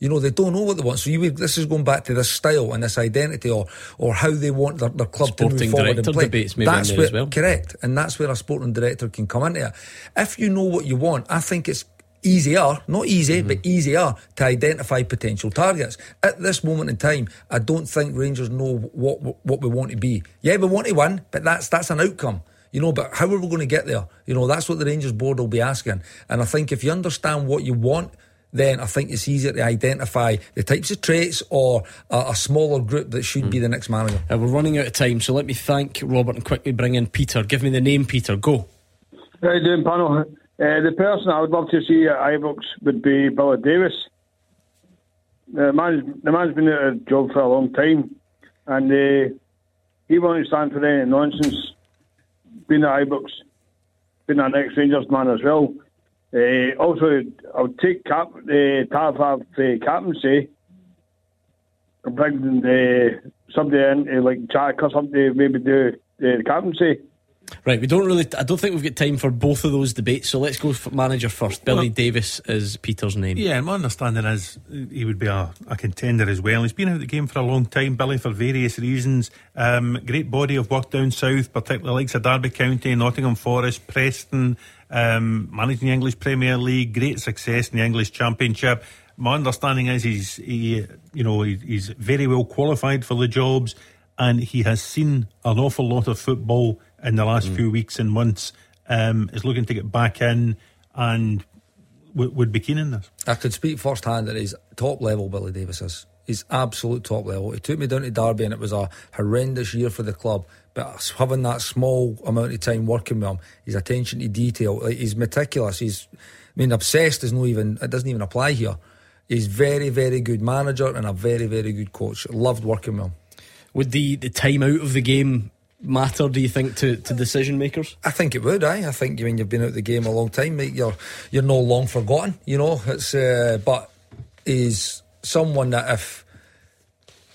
You know, they don't know what they want. So you, would- this is going back to this style and this identity, or or how they want their, their club to move forward and play. debates maybe in that's where, as well. correct, and that's where a sporting director can come into it. If you know what you want, I think it's easier, not easy, Mm-hmm. but easier to identify potential targets. At this moment in time, I don't think Rangers know what what we want to be. Yeah, we want to win, but that's that's an outcome. You know, but how are we going to get there? You know, that's what the Rangers board will be asking. And I think if you understand what you want, then I think it's easier to identify the types of traits or a, a smaller group that should be the next manager. Uh, we're running out of time, so let me thank Robert and quickly bring in Peter. Give me the name, Peter. Go. How you doing, panel? Uh, the person I would love to see at Ibrox would be Billy Davies. The man, the man's been at a job for a long time, and uh, he won't stand for any nonsense. Being at Ibrox, being an ex-Rangers man as well. Uh, also, I would take cap, uh, Tav have uh, captaincy, and bring uh, somebody in, uh, like Jack or something, maybe do uh, the captaincy. Right, we don't really. I don't think we've got time for both of those debates, so let's go for manager first. Billy Davies is Peter's name. Yeah, and my understanding is he would be a, a contender as well. He's been out of the game for a long time, Billy, for various reasons. Um, great body of work down south, particularly likes of Derby County, Nottingham Forest, Preston, um, managing the English Premier League, great success in the English Championship. My understanding is he's he, you know he's very well qualified for the jobs, and he has seen an awful lot of football in the last few weeks and months. Um, is looking to get back in and w- would be keen in this. I could speak firsthand that he's top level, Billy Davies is. He's absolute top level. He took me down to Derby and it was a horrendous year for the club. But having that small amount of time working with him, his attention to detail, like, he's meticulous. He's, I mean, obsessed is not even, it doesn't even apply here. He's very, very good manager and a very, very good coach. Loved working with him. Would the, the time out of the game matter, do you think, to, to decision makers? I think it would. I. I think you when you've been out of the game a long time, mate, you're you're no long forgotten. You know, it's uh, but is someone that if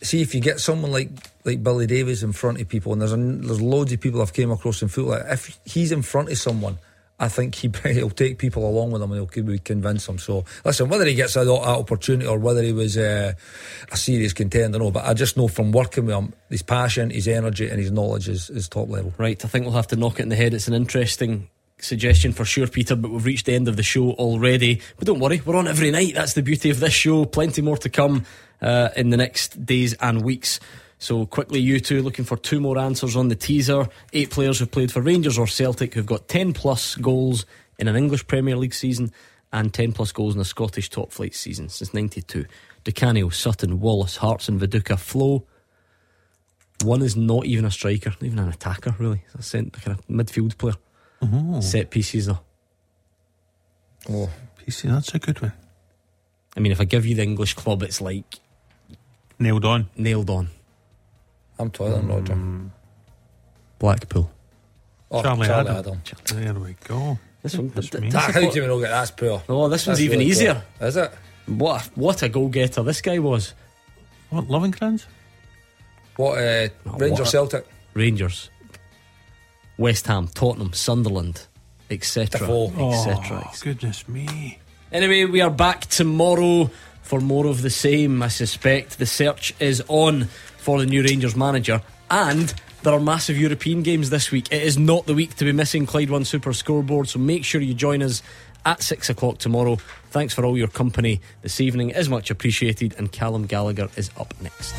see if you get someone like like Billy Davies in front of people, and there's a, there's loads of people I've came across in football. Like, if he's in front of someone. I think he, he'll take people along with him and he'll convince them. So, listen, whether he gets that, that opportunity or whether he was uh, a serious contender, no. But I just know from working with him, his passion, his energy, and his knowledge is, is top level. Right, I think we'll have to knock it in the head. It's an interesting suggestion for sure, Peter, but we've reached the end of the show already. But don't worry, we're on every night. That's the beauty of this show. Plenty more to come uh, in the next days and weeks. So quickly, you two looking for two more answers on the teaser. Eight players who've played for Rangers or Celtic who've got 10 plus goals in an English Premier League season and 10 plus goals in a Scottish top flight season since 92. Di Canio, Sutton, Wallace, Hartson Viduka, Flo. One is not even a striker, not even an attacker, really. It's a kind of midfield player. Oh. Set pieces, though. Oh, PC, that's a good one. I mean, if I give you the English club, it's like nailed on. Nailed on. I'm toiling, Roger. Blackpool. Oh, Charlie, Charlie Adam. There we go. This one, Goodness th- me. th- Ah, how do you not get that's poor? Oh, this one's That's even really easier. poor. Is it? What a, what a goal getter this guy was. What, Lovenkrands? What, uh, Rangers what Celtic? Rangers, West Ham, Tottenham, Sunderland, etc. Defoe. etc. Oh, goodness me. Anyway, we are back tomorrow for more of the same. I suspect the search is on for the new Rangers manager, and there are massive European games this week. It is not the week to be missing Clyde One Super Scoreboard, so make sure you join us at six o'clock tomorrow. Thanks for all your company this evening, is much appreciated, and Callum Gallagher is up next.